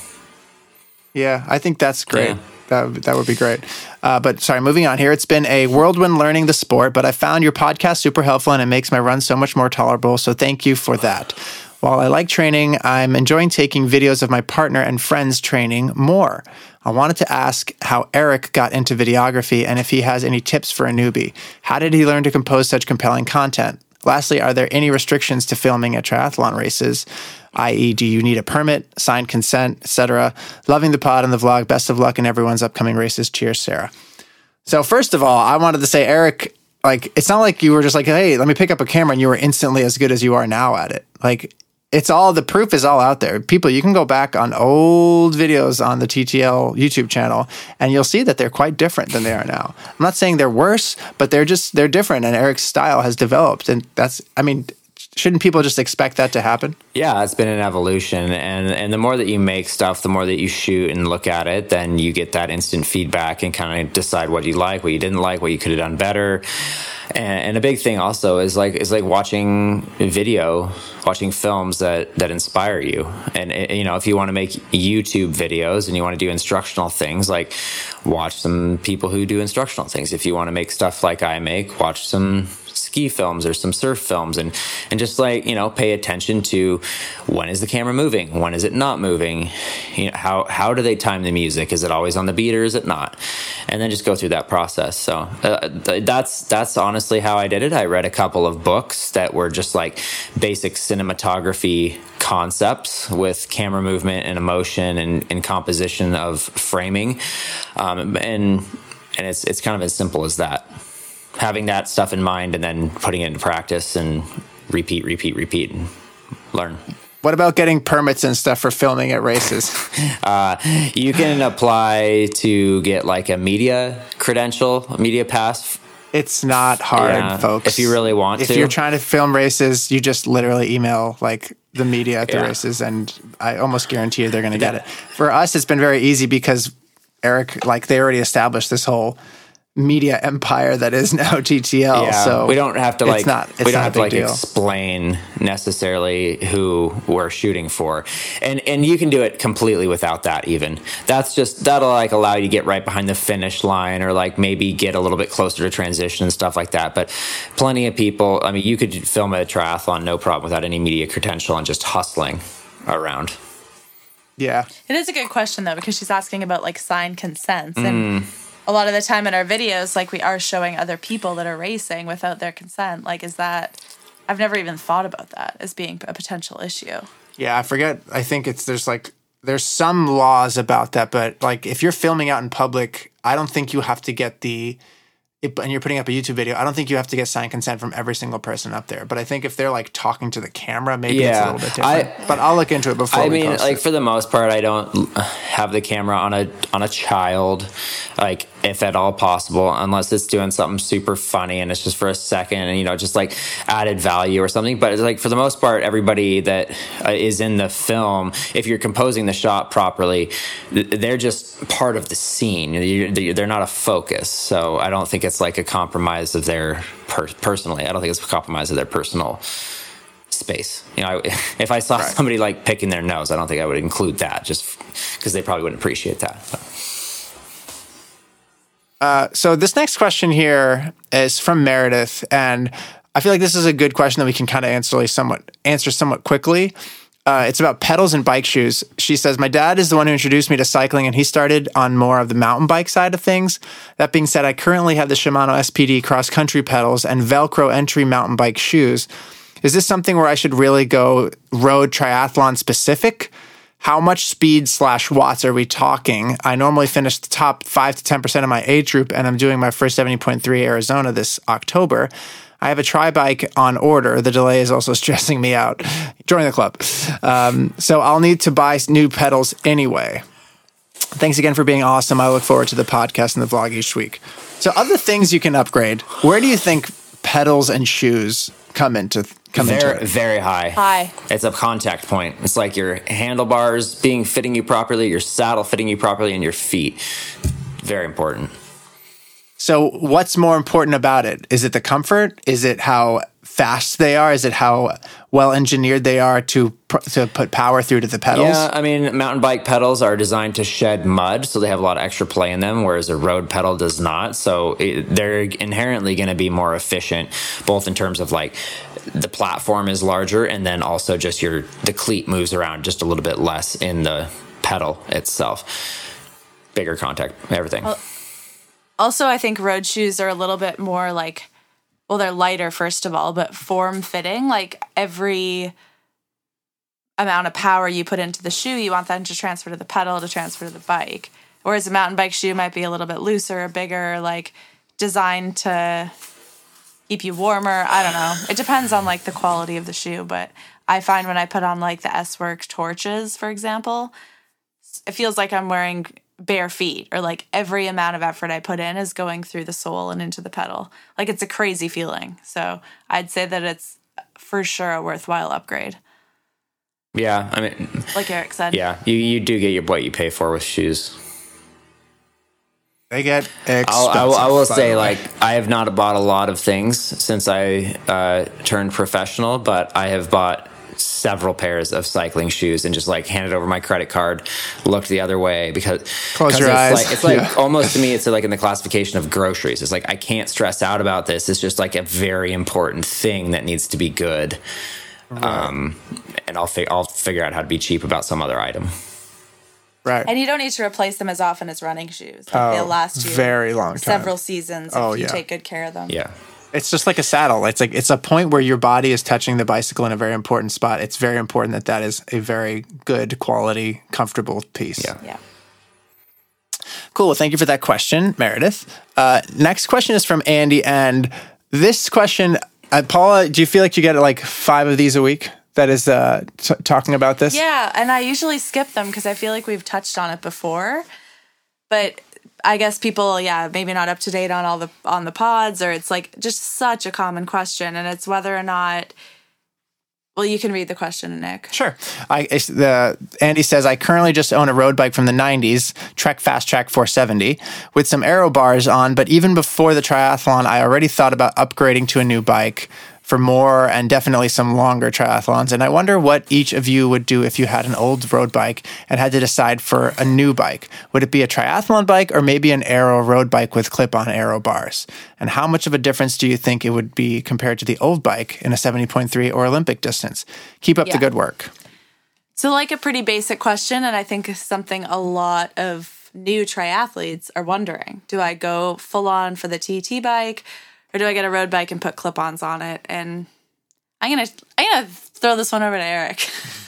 Yeah, I think that's great. Yeah. That, would- that would be great. Uh, but sorry, moving on here. It's been a whirlwind learning the sport, but I found your podcast super helpful and it makes my run so much more tolerable. So thank you for that. While I like training, I'm enjoying taking videos of my partner and friends training more. I wanted to ask how Eric got into videography and if he has any tips for a newbie. How did he learn to compose such compelling content? Lastly, are there any restrictions to filming at triathlon races? i.e., do you need a permit, signed consent, etc.? Loving the pod and the vlog. Best of luck in everyone's upcoming races. Cheers, Sarah. So first of all, I wanted to say, Eric, like it's not like you were just like, hey, let me pick up a camera and you were instantly as good as you are now at it. Like it's all the proof is all out there. People, you can go back on old videos on the TTL YouTube channel and you'll see that they're quite different than they are now. I'm not saying they're worse, but they're just they're different and Eric's style has developed and that's I mean, shouldn't people just expect that to happen? Yeah, it's been an evolution, and and the more that you make stuff, the more that you shoot and look at it, then you get that instant feedback and kind of decide what you like, what you didn't like, what you could have done better. And, and a big thing also is like is like watching video, watching films that that inspire you. And you know, if you want to make YouTube videos and you want to do instructional things, like watch some people who do instructional things. If you want to make stuff like I make, watch some ski films or some surf films and and just like you know pay attention to when is the camera moving? When is it not moving? You know how how do they time the music? Is it always on the beat or is it not? And then just go through that process. So uh, that's that's honestly how I did it. I read a couple of books that were just like basic cinematography concepts with camera movement and emotion and, and composition of framing. Um, and and it's it's kind of as simple as that having that stuff in mind and then putting it into practice and repeat, repeat, repeat, and learn. What about getting permits and stuff for filming at races? uh, you can apply to get like a media credential, media pass. It's not hard, yeah, folks. If you really want if to. If you're trying to film races, you just literally email like the media at the yeah. races, and I almost guarantee you they're going to get it. For us, it's been very easy because Eric, like, they already established this whole media empire that is now GTL. Yeah, so we don't have to like it's not, we don't have to like deal. explain necessarily who we're shooting for, and and you can do it completely without that. Even that's just that'll like allow you to get right behind the finish line, or like maybe get a little bit closer to transition and stuff like that. But plenty of people, I mean, you could film a triathlon no problem without any media credential and just hustling around. Yeah, it is a good question though because she's asking about like signed consents and. Mm a lot of the time in our videos, like we are showing other people that are racing without their consent. Like, is that? I've never even thought about that as being a potential issue. Yeah, I forget. I think it's there's like there's some laws about that, but like if you're filming out in public, I don't think you have to get the it, and you're putting up a YouTube video, I don't think you have to get signed consent from every single person up there. But I think if they're like talking to the camera, maybe yeah, it's a little bit different. I, but I'll look into it before. I mean, like it. for the most part, I don't have the camera on a on a child, like if at all possible, unless it's doing something super funny and it's just for a second and you know just like added value or something. But it's like for the most part, everybody that uh, in the film, if you're composing the shot properly, they're just part of the scene. They're not a focus. So I don't think it's like a compromise of their per- personally. I don't think it's a compromise of their personal space. You know, if I saw right. somebody like picking their nose, I don't think I would include that just because they probably wouldn't appreciate that. Uh, so this next question here is from Meredith, and I feel like this is a good question that we can kind of answer somewhat answer somewhat quickly. Uh, it's about pedals and bike shoes. She says, My dad is the one who introduced me to cycling, and he started on more of the mountain bike side of things. That being said, I currently have the Shimano SPD cross country pedals and Velcro entry mountain bike shoes. Is this something where I should really go road triathlon specific? How much speed slash watts are we talking? I normally finish the top 5 to 10% of my age group, and I'm doing my first 70.3 Arizona this October. I have a tri bike on order. The delay is also stressing me out. Join the club. Um, so I'll need to buy new pedals anyway. Thanks again for being awesome. I look forward to the podcast and the vlog each week. So, other things you can upgrade. Where do you think pedals and shoes come into come very, into it? Very high. High. It's a contact point. It's like your handlebars being fitting you properly, your saddle fitting you properly, and your feet. Very important. So, what's more important about it? Is it the comfort? Is it how fast they are? Is it how well engineered they are to to put power through to the pedals? Yeah, I mean, mountain bike pedals are designed to shed mud, so they have a lot of extra play in them, whereas a road pedal does not. So it, they're inherently going to be more efficient, both in terms of like the platform is larger, and then also just your the cleat moves around just a little bit less in the pedal itself. Bigger contact, everything. Well, also, I think road shoes are a little bit more like, well, they're lighter, first of all, but form fitting. Like every amount of power you put into the shoe, you want that to transfer to the pedal to transfer to the bike. Whereas a mountain bike shoe might be a little bit looser, bigger, like designed to keep you warmer. I don't know. It depends on like the quality of the shoe, but I find when I put on like the S Work torches, for example, it feels like I'm wearing bare feet or like every amount of effort I put in is going through the sole and into the pedal. Like it's a crazy feeling. So I'd say that it's for sure a worthwhile upgrade. Yeah, I mean, like Eric said. Yeah, you, you do get your what you pay for with shoes. They get expensive. I'll, I will say, like, I have not bought a lot of things since I uh, turned professional, but I have bought several pairs of cycling shoes and just like handed over my credit card, looked the other way because close your it's eyes. Like, it's like Yeah. almost to me, it's like in the classification of groceries. It's like I can't stress out about this. It's just like a very important thing that needs to be good. Um, and I'll fi- I'll figure out how to be cheap about some other item. right. And you don't need to replace them as often as running shoes. Like Oh, they'll last you very long time. several seasons Oh, if you yeah. take good care of them. Yeah. It's just like a saddle. It's like it's a point where your body is touching the bicycle in a very important spot. It's very important that that is a very good quality, comfortable piece. Yeah. Yeah. Cool. Well, thank you for that question, Meredith. Uh, next question is from Andy, and this question, uh, Paula, do you feel like you get like five of these a week? That is uh, t- talking about this. Yeah, and I usually skip them because I feel like we've touched on it before. But I guess people, yeah, maybe not up to date on all the on the pods, or it's like just such a common question, and it's whether or not. Well, you can read the question, Nick. Sure. I the Andy says I currently just own a road bike from the 90s, Trek Fast Track 470, with some aero bars on, but even before the triathlon, I already thought about upgrading to a new bike for more and definitely some longer triathlons. And I wonder what each of you would do if you had an old road bike and had to decide for a new bike. Would it be a triathlon bike or maybe an aero road bike with clip-on aero bars? And how much of a difference do you think it would be compared to the old bike in a 70.3 or Olympic distance? Keep up the good work. So, like a pretty basic question, and I think something a lot of new triathletes are wondering: Do I go full on for the TT bike, or do I get a road bike and put clip-ons on it? And I'm gonna I'm gonna throw this one over to Eric.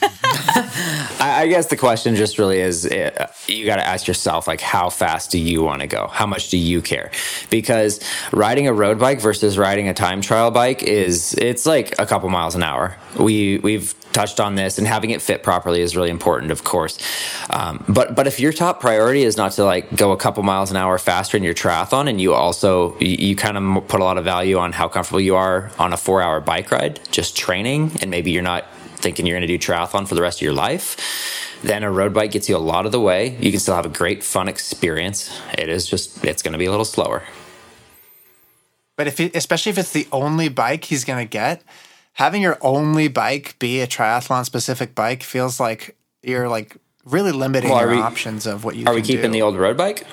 I, guess the question just really is uh, you got to ask yourself, like, how fast do you want to go? How much do you care? Because riding a road bike versus riding a time trial bike is, it's like a couple miles an hour. We, we've touched on this and having it fit properly is really important, of course. Um, but, but if your top priority is not to like go a couple miles an hour faster in your triathlon and you also, you, you kind of put a lot of value on how comfortable you are on a four hour bike ride, just training, and maybe you're not thinking you're going to do triathlon for the rest of your life, then a road bike gets you a lot of the way. You can still have a great fun experience. It is just it's going to be a little slower. But if it, especially if it's the only bike he's going to get, having your only bike be a triathlon specific bike feels like you're like really limiting Well, your we- options of what you can do. Are we keeping do. the old road bike?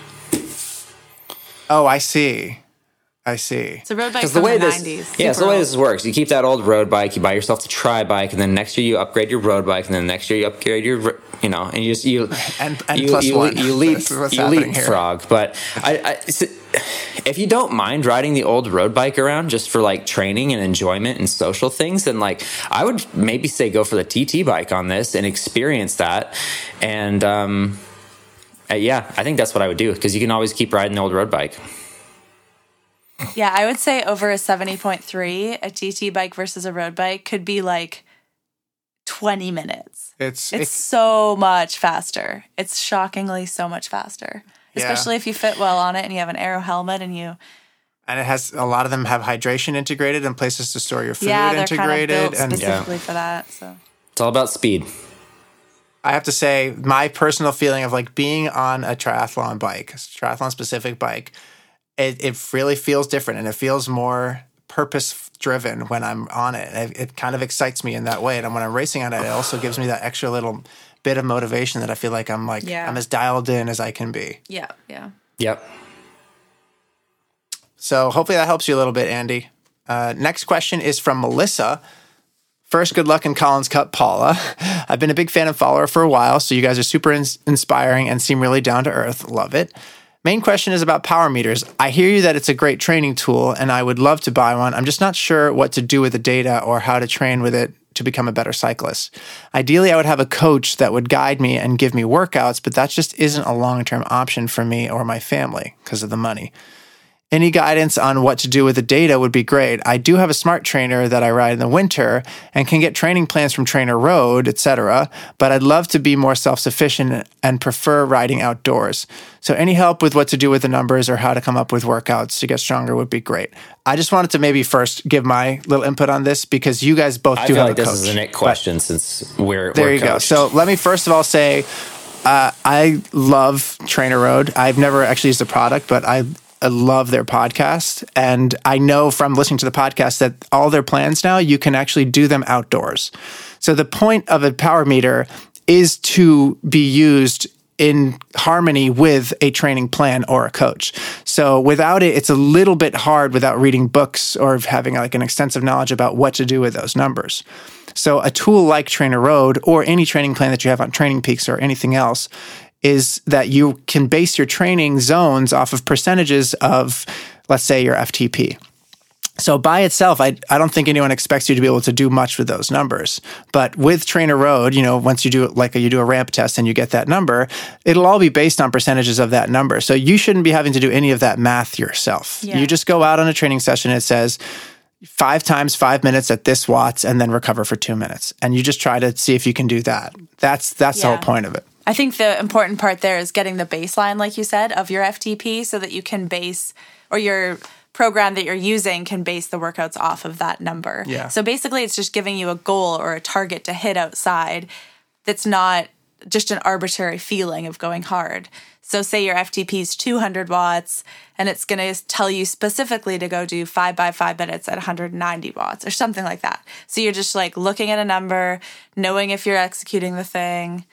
Oh, I see. I see. It's a road bike Because from the way the this, 90s. yeah, so the way this works, you keep that old road bike, you buy yourself the tri bike, and then next year you upgrade your road bike, and then next year you upgrade your, you know, and you just you And- and you, plus you, one. you leap That's you happening here. leapfrog. But I, I it's- if you don't mind riding the old road bike around just for like training and enjoyment and social things, then like I would maybe say go for the TT bike on this and experience that, and um, uh, yeah, I think that's what I would do because you can always keep riding the old road bike. Yeah, I would say over a 70.3, a TT bike versus a road bike could be like 20 minutes. It's, It's it's so much faster. It's shockingly so much faster. Yeah. Especially if you fit well on it and you have an aero helmet and you and it has a lot of them have hydration integrated and places to store your food yeah, they're kind of integrated built and specifically for that. So It's all about speed. I have to say, my personal feeling of like being on a triathlon bike, a triathlon specific bike, it, it really feels different and it feels more purpose driven when I'm on it. it. It kind of excites me in that way. And when I'm racing on it, it also gives me that extra little bit of motivation that I feel like I'm like Yeah. I'm as dialed in as I can be. Yeah, yeah. Yep. So hopefully that helps you a little bit, Andy. Uh, next question is from Melissa. First, good luck in Collins Cup, Paula. I've been a big fan and follower for a while, so you guys are super ins- inspiring and seem really down to earth. Love it. Main question is about power meters. I hear you that it's a great training tool, and I would love to buy one. I'm just not sure what to do with the data or how to train with it to become a better cyclist. Ideally, I would have a coach that would guide me and give me workouts, but that just isn't a long term option for me or my family because of the money. Any guidance on what to do with the data would be great. I do have a smart trainer that I ride in the winter and can get training plans from Trainer Road, etc. But I'd love to be more self-sufficient and prefer riding outdoors. So any help with what to do with the numbers or how to come up with workouts to get stronger would be great. I just wanted to maybe first give my little input on this because you guys both I do have like a this coach. This is a Nick question since we're There we're you go. So let me first of all say, uh, I love Trainer Road. I've never actually used the product, but I love their podcast, and I know from listening to the podcast that all their plans now you can actually do them outdoors. So the point of a power meter is to be used in harmony with a training plan or a coach. So without it, it's a little bit hard without reading books or having like an extensive knowledge about what to do with those numbers. So a tool like Trainer Road or any training plan that you have on Training Peaks or anything else is that you can base your training zones off of percentages of, let's say, your FTP. So by itself, I, I don't think anyone expects you to be able to do much with those numbers. But with Trainer Road, you know, once you do like you do a ramp test and you get that number, it'll all be based on percentages of that number. So you shouldn't be having to do any of that math yourself. Yeah. You just go out on a training session. It says five times five minutes at this watts, and then recover for two minutes. And you just try to see if you can do that. That's that's the whole point of it. I think the important part there is getting the baseline, like you said, of your FTP so that you can base or your program that you're using can base the workouts off of that number. Yeah. So basically, it's just giving you a goal or a target to hit outside that's not just an arbitrary feeling of going hard. So, say your FTP is 200 watts, and it's going to tell you specifically to go do five by five minutes at 190 watts or something like that. So, you're just like looking at a number, knowing if you're executing the thing.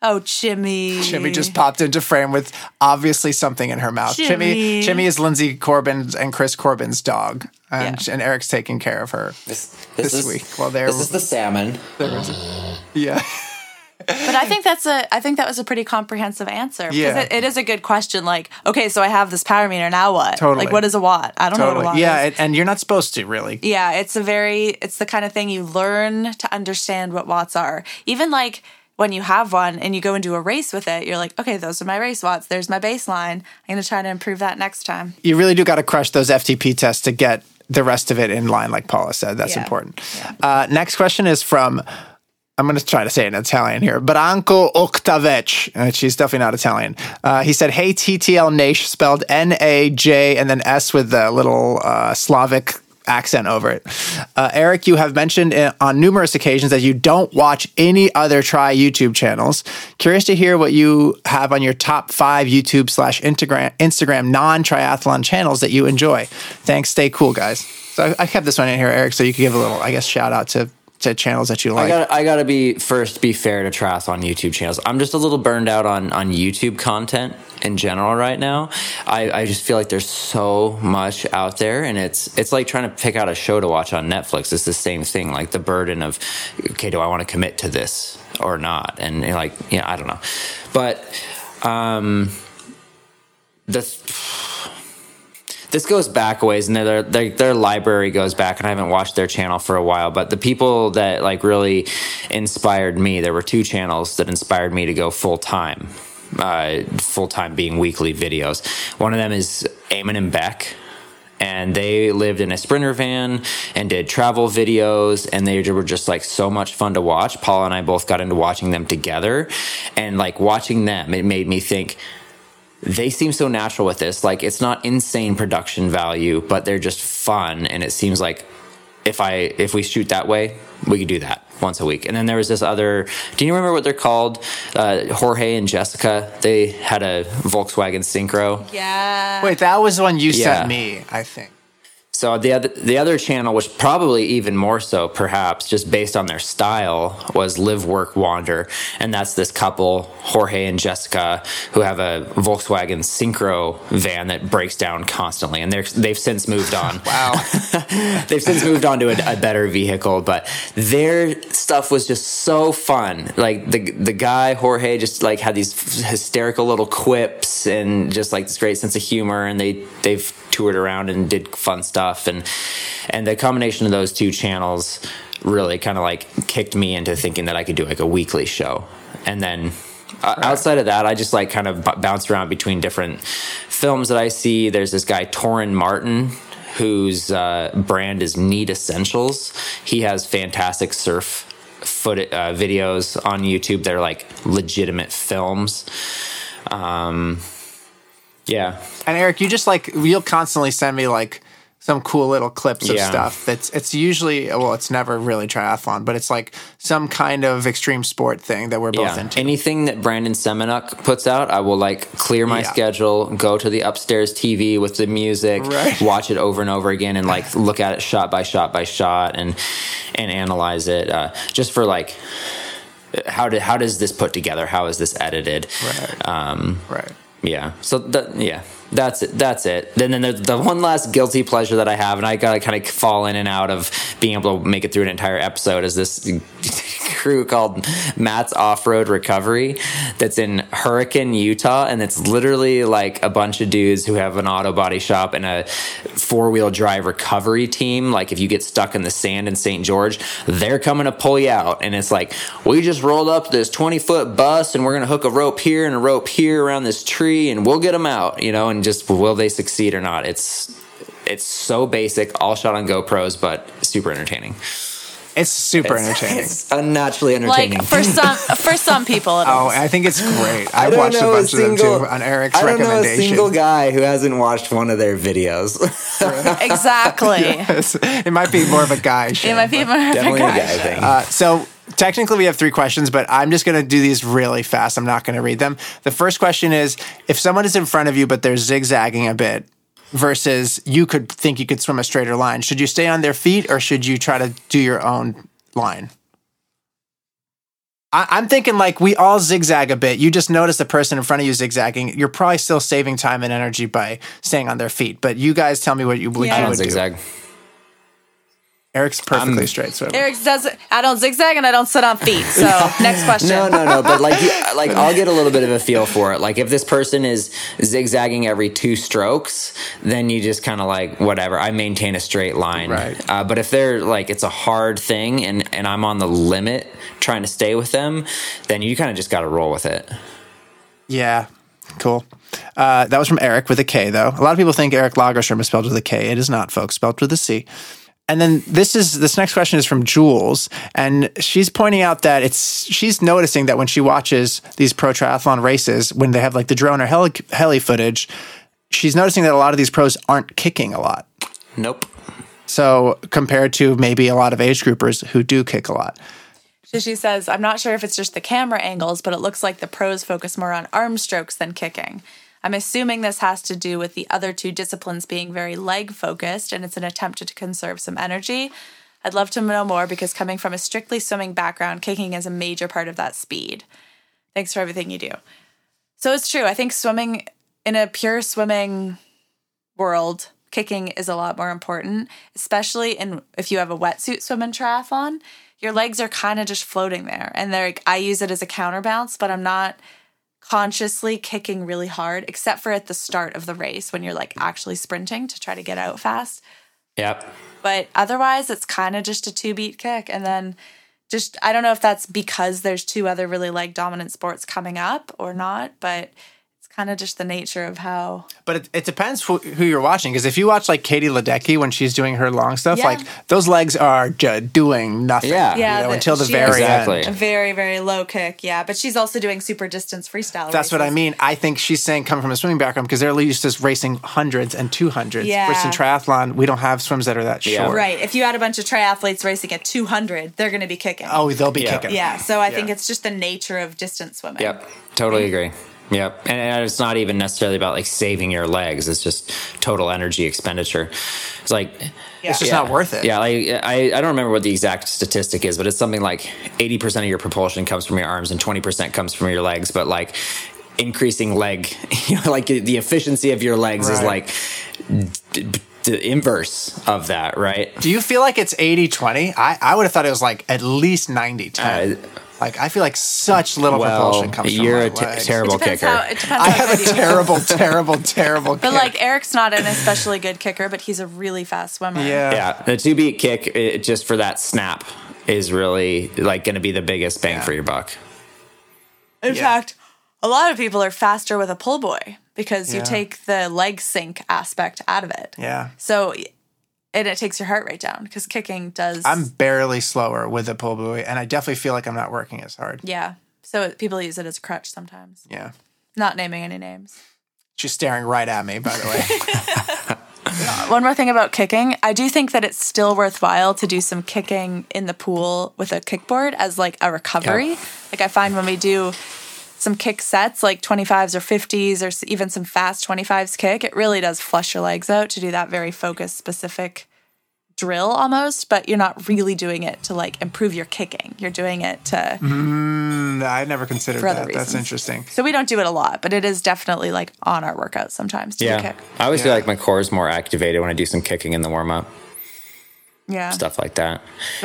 Oh, Chimmy. Chimmy just popped into frame with obviously something in her mouth. Chimmy, Chimmy. Chimmy is Linsey Corbin's and Chris Corbin's dog, and, Yeah. and Eric's taking care of her this, this is, week. Well, there, this is the salmon. yeah, But I think that's a I think that was a pretty comprehensive answer. Because Yeah. it, it is a good question. Like, okay, so I have this power meter, now what? Totally. Like what is a watt? I don't know what a watt totally. Yeah, is. and, and you're not supposed to really. Yeah, it's a very it's the kind of thing you learn to understand what watts are. Even like when you have one and you go and do a race with it, you're like, okay, those are my race watts. There's my baseline. I'm gonna try to improve that next time. You really do got to crush those FTP tests to get the rest of it in line, like Paula said. That's Yeah. important. Uh, next question is from. I'm going to try to say it in Italian here. Branco Octavec. Uh, she's definitely not Italian. Uh, he said, Hey, TTL Nash, spelled N A J and then S with the little uh, Slavic accent over it. Uh, Eric, you have mentioned on numerous occasions that you don't watch any other try YouTube channels. Curious to hear what you have on your top five YouTube slash Instagram, Instagram non triathlon channels that you enjoy. Thanks. Stay cool, guys. So I, I kept this one in here, Eric, so you could give a little, I guess, shout out to, to channels that you like. I got I got to be first be fair to triathlon YouTube channels. I'm just a little burned out on on YouTube content in general right now. I, I just feel like there's so much out there, and it's it's like trying to pick out a show to watch on Netflix. It's the same thing, like the burden of okay, do I want to commit to this or not? And like, yeah, I don't know, but um, the this goes back a ways and their, their their library goes back and I haven't watched their channel for a while but the people that like really inspired me there were two channels that inspired me to go full time uh, full time being weekly videos. One of them is Eamon and Bec and they lived in a sprinter van and did travel videos and they were just like so much fun to watch. Paul and i both got into watching them together and like watching them it made me think they seem so natural with this. Like it's not insane production value, but they're just fun, and it seems like if I if we shoot that way, we could do that once a week. And then there was this other. Do you remember what they're called? Uh, Jorge and Jessica. They had a Volkswagen Syncro. Yeah. Wait, that was the one you Yeah. sent me, I think. So the other the other channel, which probably even more so, perhaps just based on their style, was Live Work Wander, and that's this couple, Jorge and Jessica, who have a Volkswagen Syncro van that breaks down constantly, and they're they've since moved on. Wow. they've since moved on to a, a better vehicle, but their stuff was just so fun. Like the the guy Jorge just like had these hysterical little quips and just like this great sense of humor, and they they've toured around and did fun stuff, and and the combination of those two channels really kind of like kicked me into thinking that I could do like a weekly show, and then. Uh, Outside of that, I just like kind of b- bounce around between different films that I see. There's this guy Torren Martyn whose uh, brand is Need Essentials. He has fantastic surf foot uh, videos on YouTube. They're like legitimate films. Um, yeah, And Eric, you just like you'll constantly send me like some cool little clips of Yeah. stuff. That's it's usually well, it's never really triathlon, but it's like some kind of extreme sport thing that we're both yeah. into. Anything that Brandon Semenuk puts out, I will like clear my Yeah. schedule, go to the upstairs TV with the music, Right. watch it over and over again, and like look at it shot by shot by shot, and and analyze it uh, just for like. How did how does this put together? How is this edited? Right. Um, right. Yeah. So that yeah, that's it. That's it. Then then the, the one last guilty pleasure that I have, and I gotta kind of fall in and out of being able to make it through an entire episode, is this crew called Matt's Off Road Recovery that's in Hurricane, Utah, and it's literally like a bunch of dudes who have an auto body shop and a four wheel drive recovery team. Like if you get stuck in the sand in St. George, they're coming to pull you out, and it's like we just rolled up this twenty foot bus, and we're gonna hook a rope here and a rope here around this tree, and we'll get them out, you know, and just will they succeed or not? It's it's so basic, all shot on GoPros, but super entertaining. It's super entertaining. It's unnaturally entertaining. Like for some for some people it is. Oh, I think it's great. I I've don't watched a know bunch of them single- too on Eric's I don't know a recommendation. single guy who hasn't watched one of their videos. exactly. it might be more of a guy show. It might be more of a Definitely a guy. guy thing. Uh, so technically we have three questions, but I'm just going to do these really fast. I'm not going to read them. The first question is if someone is in front of you but they're zigzagging a bit versus you could think you could swim a straighter line, should you stay on their feet or should you try to do your own line? I- I'm thinking like we all zigzag a bit. You just notice the person in front of you zigzagging. You're probably still saving time and energy by staying on their feet. But you guys tell me what you, what Yeah. I you don't would zigzag. do. Eric's perfectly I'm- straight swimmer. Eric doesn't. I don't zigzag and I don't sit on feet. So next question. No, no, no. But like, you, like I'll get a little bit of a feel for it. Like if this person is zigzagging every two strokes, then you just kind of like whatever. I maintain a straight line. Right. Uh, but if they're like it's a hard thing and and I'm on the limit trying to stay with them, then you kind of just got to roll with it. Yeah, cool. Uh, that was from Eric with a K, though. A lot of people think Eric Lagerstrom is spelled with a K. It is not, folks. Spelled with a C. And then this is this next question is from Jules, and she's pointing out that it's she's noticing that when she watches these pro triathlon races, when they have like the drone or heli, heli footage, she's noticing that a lot of these pros aren't kicking a lot. Nope. So compared to maybe a lot of age groupers who do kick a lot. So she says, I'm not sure if it's just the camera angles, but it looks like the pros focus more on arm strokes than kicking. I'm assuming this has to do with the other two disciplines being very leg focused and it's an attempt to conserve some energy. I'd love to know more because coming from a strictly swimming background, kicking is a major part of that speed. Thanks for everything you do. So it's true. I think swimming in a pure swimming world, kicking is a lot more important, especially in if you have a wetsuit swim in triathlon. Your legs are kind of just floating there, and they're. I use it as a counterbalance, but I'm not consciously kicking really hard, except for at the start of the race when you're like actually sprinting to try to get out fast. Yep. But otherwise, it's kind of just a two beat kick, and then just I don't know if that's because there's two other really leg dominant sports coming up or not, but kind of just the nature of how. But it, it depends who, who you're watching. Because if you watch like Katie Ledecky when she's doing her long stuff, Yeah. like those legs are just doing nothing. Yeah. you Yeah, know, the- until the very Exactly. end. A very, very low kick, yeah. But she's also doing super distance freestyle. That's what I mean. I think she's saying come from a swimming background because they're used to racing hundreds and two hundreds. Yeah. Versus in triathlon, we don't have swims that are that Yeah. short. Right. If you had a bunch of triathletes racing at 200, they're going to be kicking. Oh, they'll be Yeah. kicking. Yeah. So I think it's just the nature of distance swimming. Yep, totally mm. agree. Yep, and, and it's not even necessarily about like saving your legs. It's just total energy expenditure. It's like It's just not worth it. Yeah, like I, I don't remember what the exact statistic is, but it's something like eighty percent of your propulsion comes from your arms and twenty percent comes from your legs. But like increasing leg, you know, like the efficiency of your legs is like d- d- the inverse of that, right? Do you feel like it's 80 20? I, I would have thought it was like at least 90 10. Uh, like, I feel like such little Well, propulsion comes from you're my a t- legs. terrible It kicker. how it depends I have a terrible, terrible, terrible But kick. like Eric's not an especially good kicker, but he's a really fast swimmer. yeah. yeah, the two beat kick it, just for that snap is really like going to be the biggest bang for your buck. In Yeah. fact, a lot of people are faster with a pull buoy because you take the leg sink aspect out of it. Yeah. So and it takes your heart rate down because kicking does. I'm barely slower with a pull buoy, and I definitely feel like I'm not working as hard. yeah. So it, people use it as a crutch sometimes. Yeah. Not naming any names. She's staring right at me, by the way. One more thing about kicking, I do think that it's still worthwhile to do some kicking in the pool with a kickboard as like a recovery. Yeah. Like I find when we do some kick sets, like 25s or 50s, or even some fast 25s kick, it really does flush your legs out to do that very focused, specific drill almost, but you're not really doing it to like improve your kicking. You're doing it to. Mm, I never considered For other that. That's interesting. So we don't do it a lot, but it is definitely like on our workouts sometimes to Yeah, kick. I always feel like my core is more activated when I do some kicking in the warm up. Yeah. stuff like that.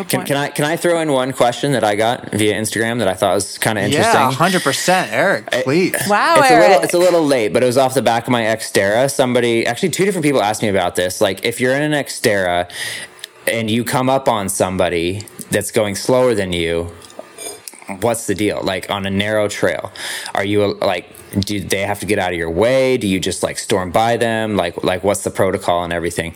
Can, can I can I throw in one question that I got via Instagram that I thought was kind of interesting? Yeah, 100%. Eric, please. Wow, it's a little it's a little late, but it was off the back of my Xterra. Somebody actually two different people asked me about this. Like if you're in an Xterra and you come up on somebody that's going slower than you, what's the deal? Like on a narrow trail, are you like do they have to get out of your way? Do you just like storm by them? Like like what's the protocol and everything?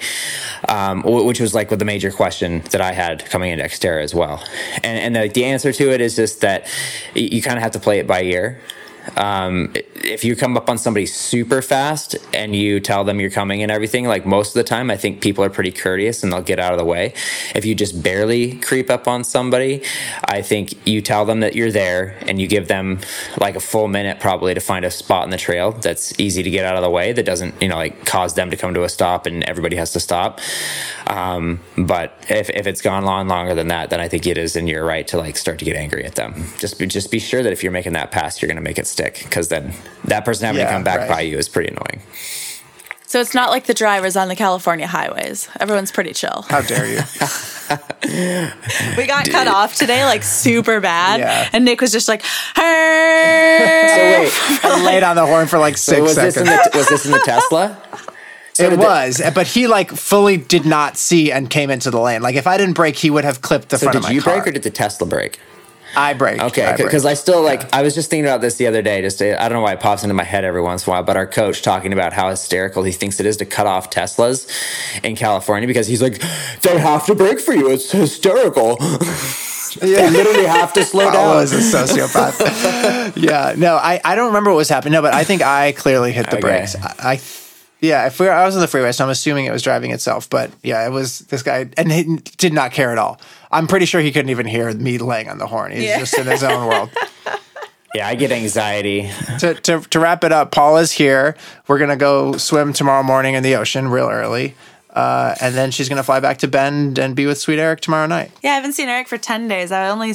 Um, which was like the major question that I had coming into Xterra as well. And and the, the answer to it is just that you kind of have to play it by ear. Um, if you come up on somebody super fast and you tell them you're coming and everything, like most of the time, I think people are pretty courteous and they'll get out of the way. If you just barely creep up on somebody, I think you tell them that you're there and you give them like a full minute probably to find a spot in the trail that's easy to get out of the way that doesn't, you know, like cause them to come to a stop and everybody has to stop. Um, but if, if it's gone on longer than that, then I think it is in your right to like start to get angry at them. Just just be sure that if you're making that pass, you're going to make it stick because then that person having to come back right. by you is pretty annoying. So it's not like the drivers on the California highways. Everyone's pretty chill. How dare you? We got cut off today, like super bad. Yeah. And Nick was just like, So "Hey." wait, I laid on the horn for like six was this seconds. in the was this in the Tesla? it did the- was, but he like fully did not see and came into the lane. Like if I didn't brake, he would have clipped the So front of my you car. break or did the Tesla break? I break. Okay, because I still like. I was just thinking about this the other day. Just I don't know why it pops into my head every once in a while. But our coach talking about how hysterical he thinks it is to cut off Teslas in California because he's like, they have to brake for you. It's hysterical. they literally have to slow I down. was a sociopath. yeah, no, I, I don't remember what was happening. No, but I think I clearly hit the Okay. brakes. I, I yeah, if we were, I was on the freeway, so I'm assuming it was driving itself. But yeah, it was this guy, and he did not care at all. I'm pretty sure he couldn't even hear me laying on the horn. He's Yeah. just in his own world. Yeah, I get anxiety. to, to, to wrap it up, Paula's here. We're gonna go swim tomorrow morning in the ocean real early, uh, and then she's gonna fly back to Bend and be with Sweet Eric tomorrow night. Yeah, I haven't seen Eric for 10 days. I only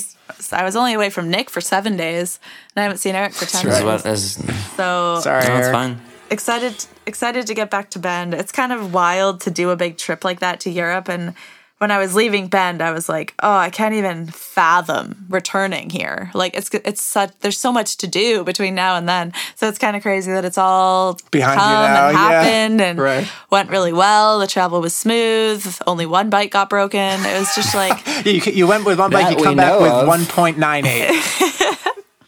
I was only away from Nick for seven days, and I haven't seen Eric for 10 This is days. what- this is- no, So Sorry, it's Eric. fine. Excited excited to get back to Bend. It's kind of wild to do a big trip like that to Europe and when I was leaving Bend, I was like, "Oh, I can't even fathom returning here." Like it's it's such there's so much to do between now and then. So it's kind of crazy that it's all Behind you now, and yeah. happened and Right. went really well. The travel was smooth. Only one bike got broken. It was just like you, you went with one bike, That you we come back know with 1.98.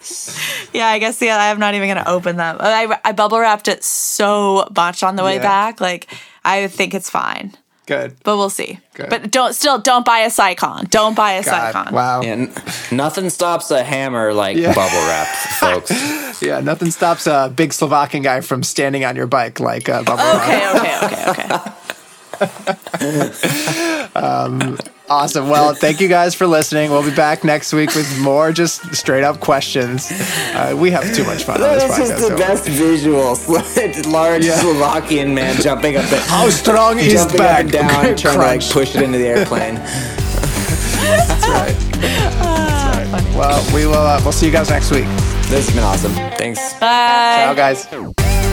Yeah, I guess yeah, I'm not even gonna open them. I, I bubble wrapped it so much on the way Yeah. back. Like I think it's fine. Good. But we'll see. Good. But don't still don't buy a Scicon. Don't buy a God, Scicon. wow. Yeah, n- nothing stops a hammer like Yeah. bubble wrap, folks. Yeah, nothing stops a big Slovakian guy from standing on your bike like uh, bubble wrap. Okay, okay, okay, okay. Awesome. Well, thank you guys for listening. We'll be back next week with more just straight up questions. Uh, we have too much fun on this podcast. don't we? visuals. Large Yeah. Slovakian man jumping up and How strong is jumping back? up and down, trying to like push it into the airplane. That's right. That's right. Well, we will. Uh, we'll see you guys next week. this has been awesome. Thanks. Bye. Ciao, guys.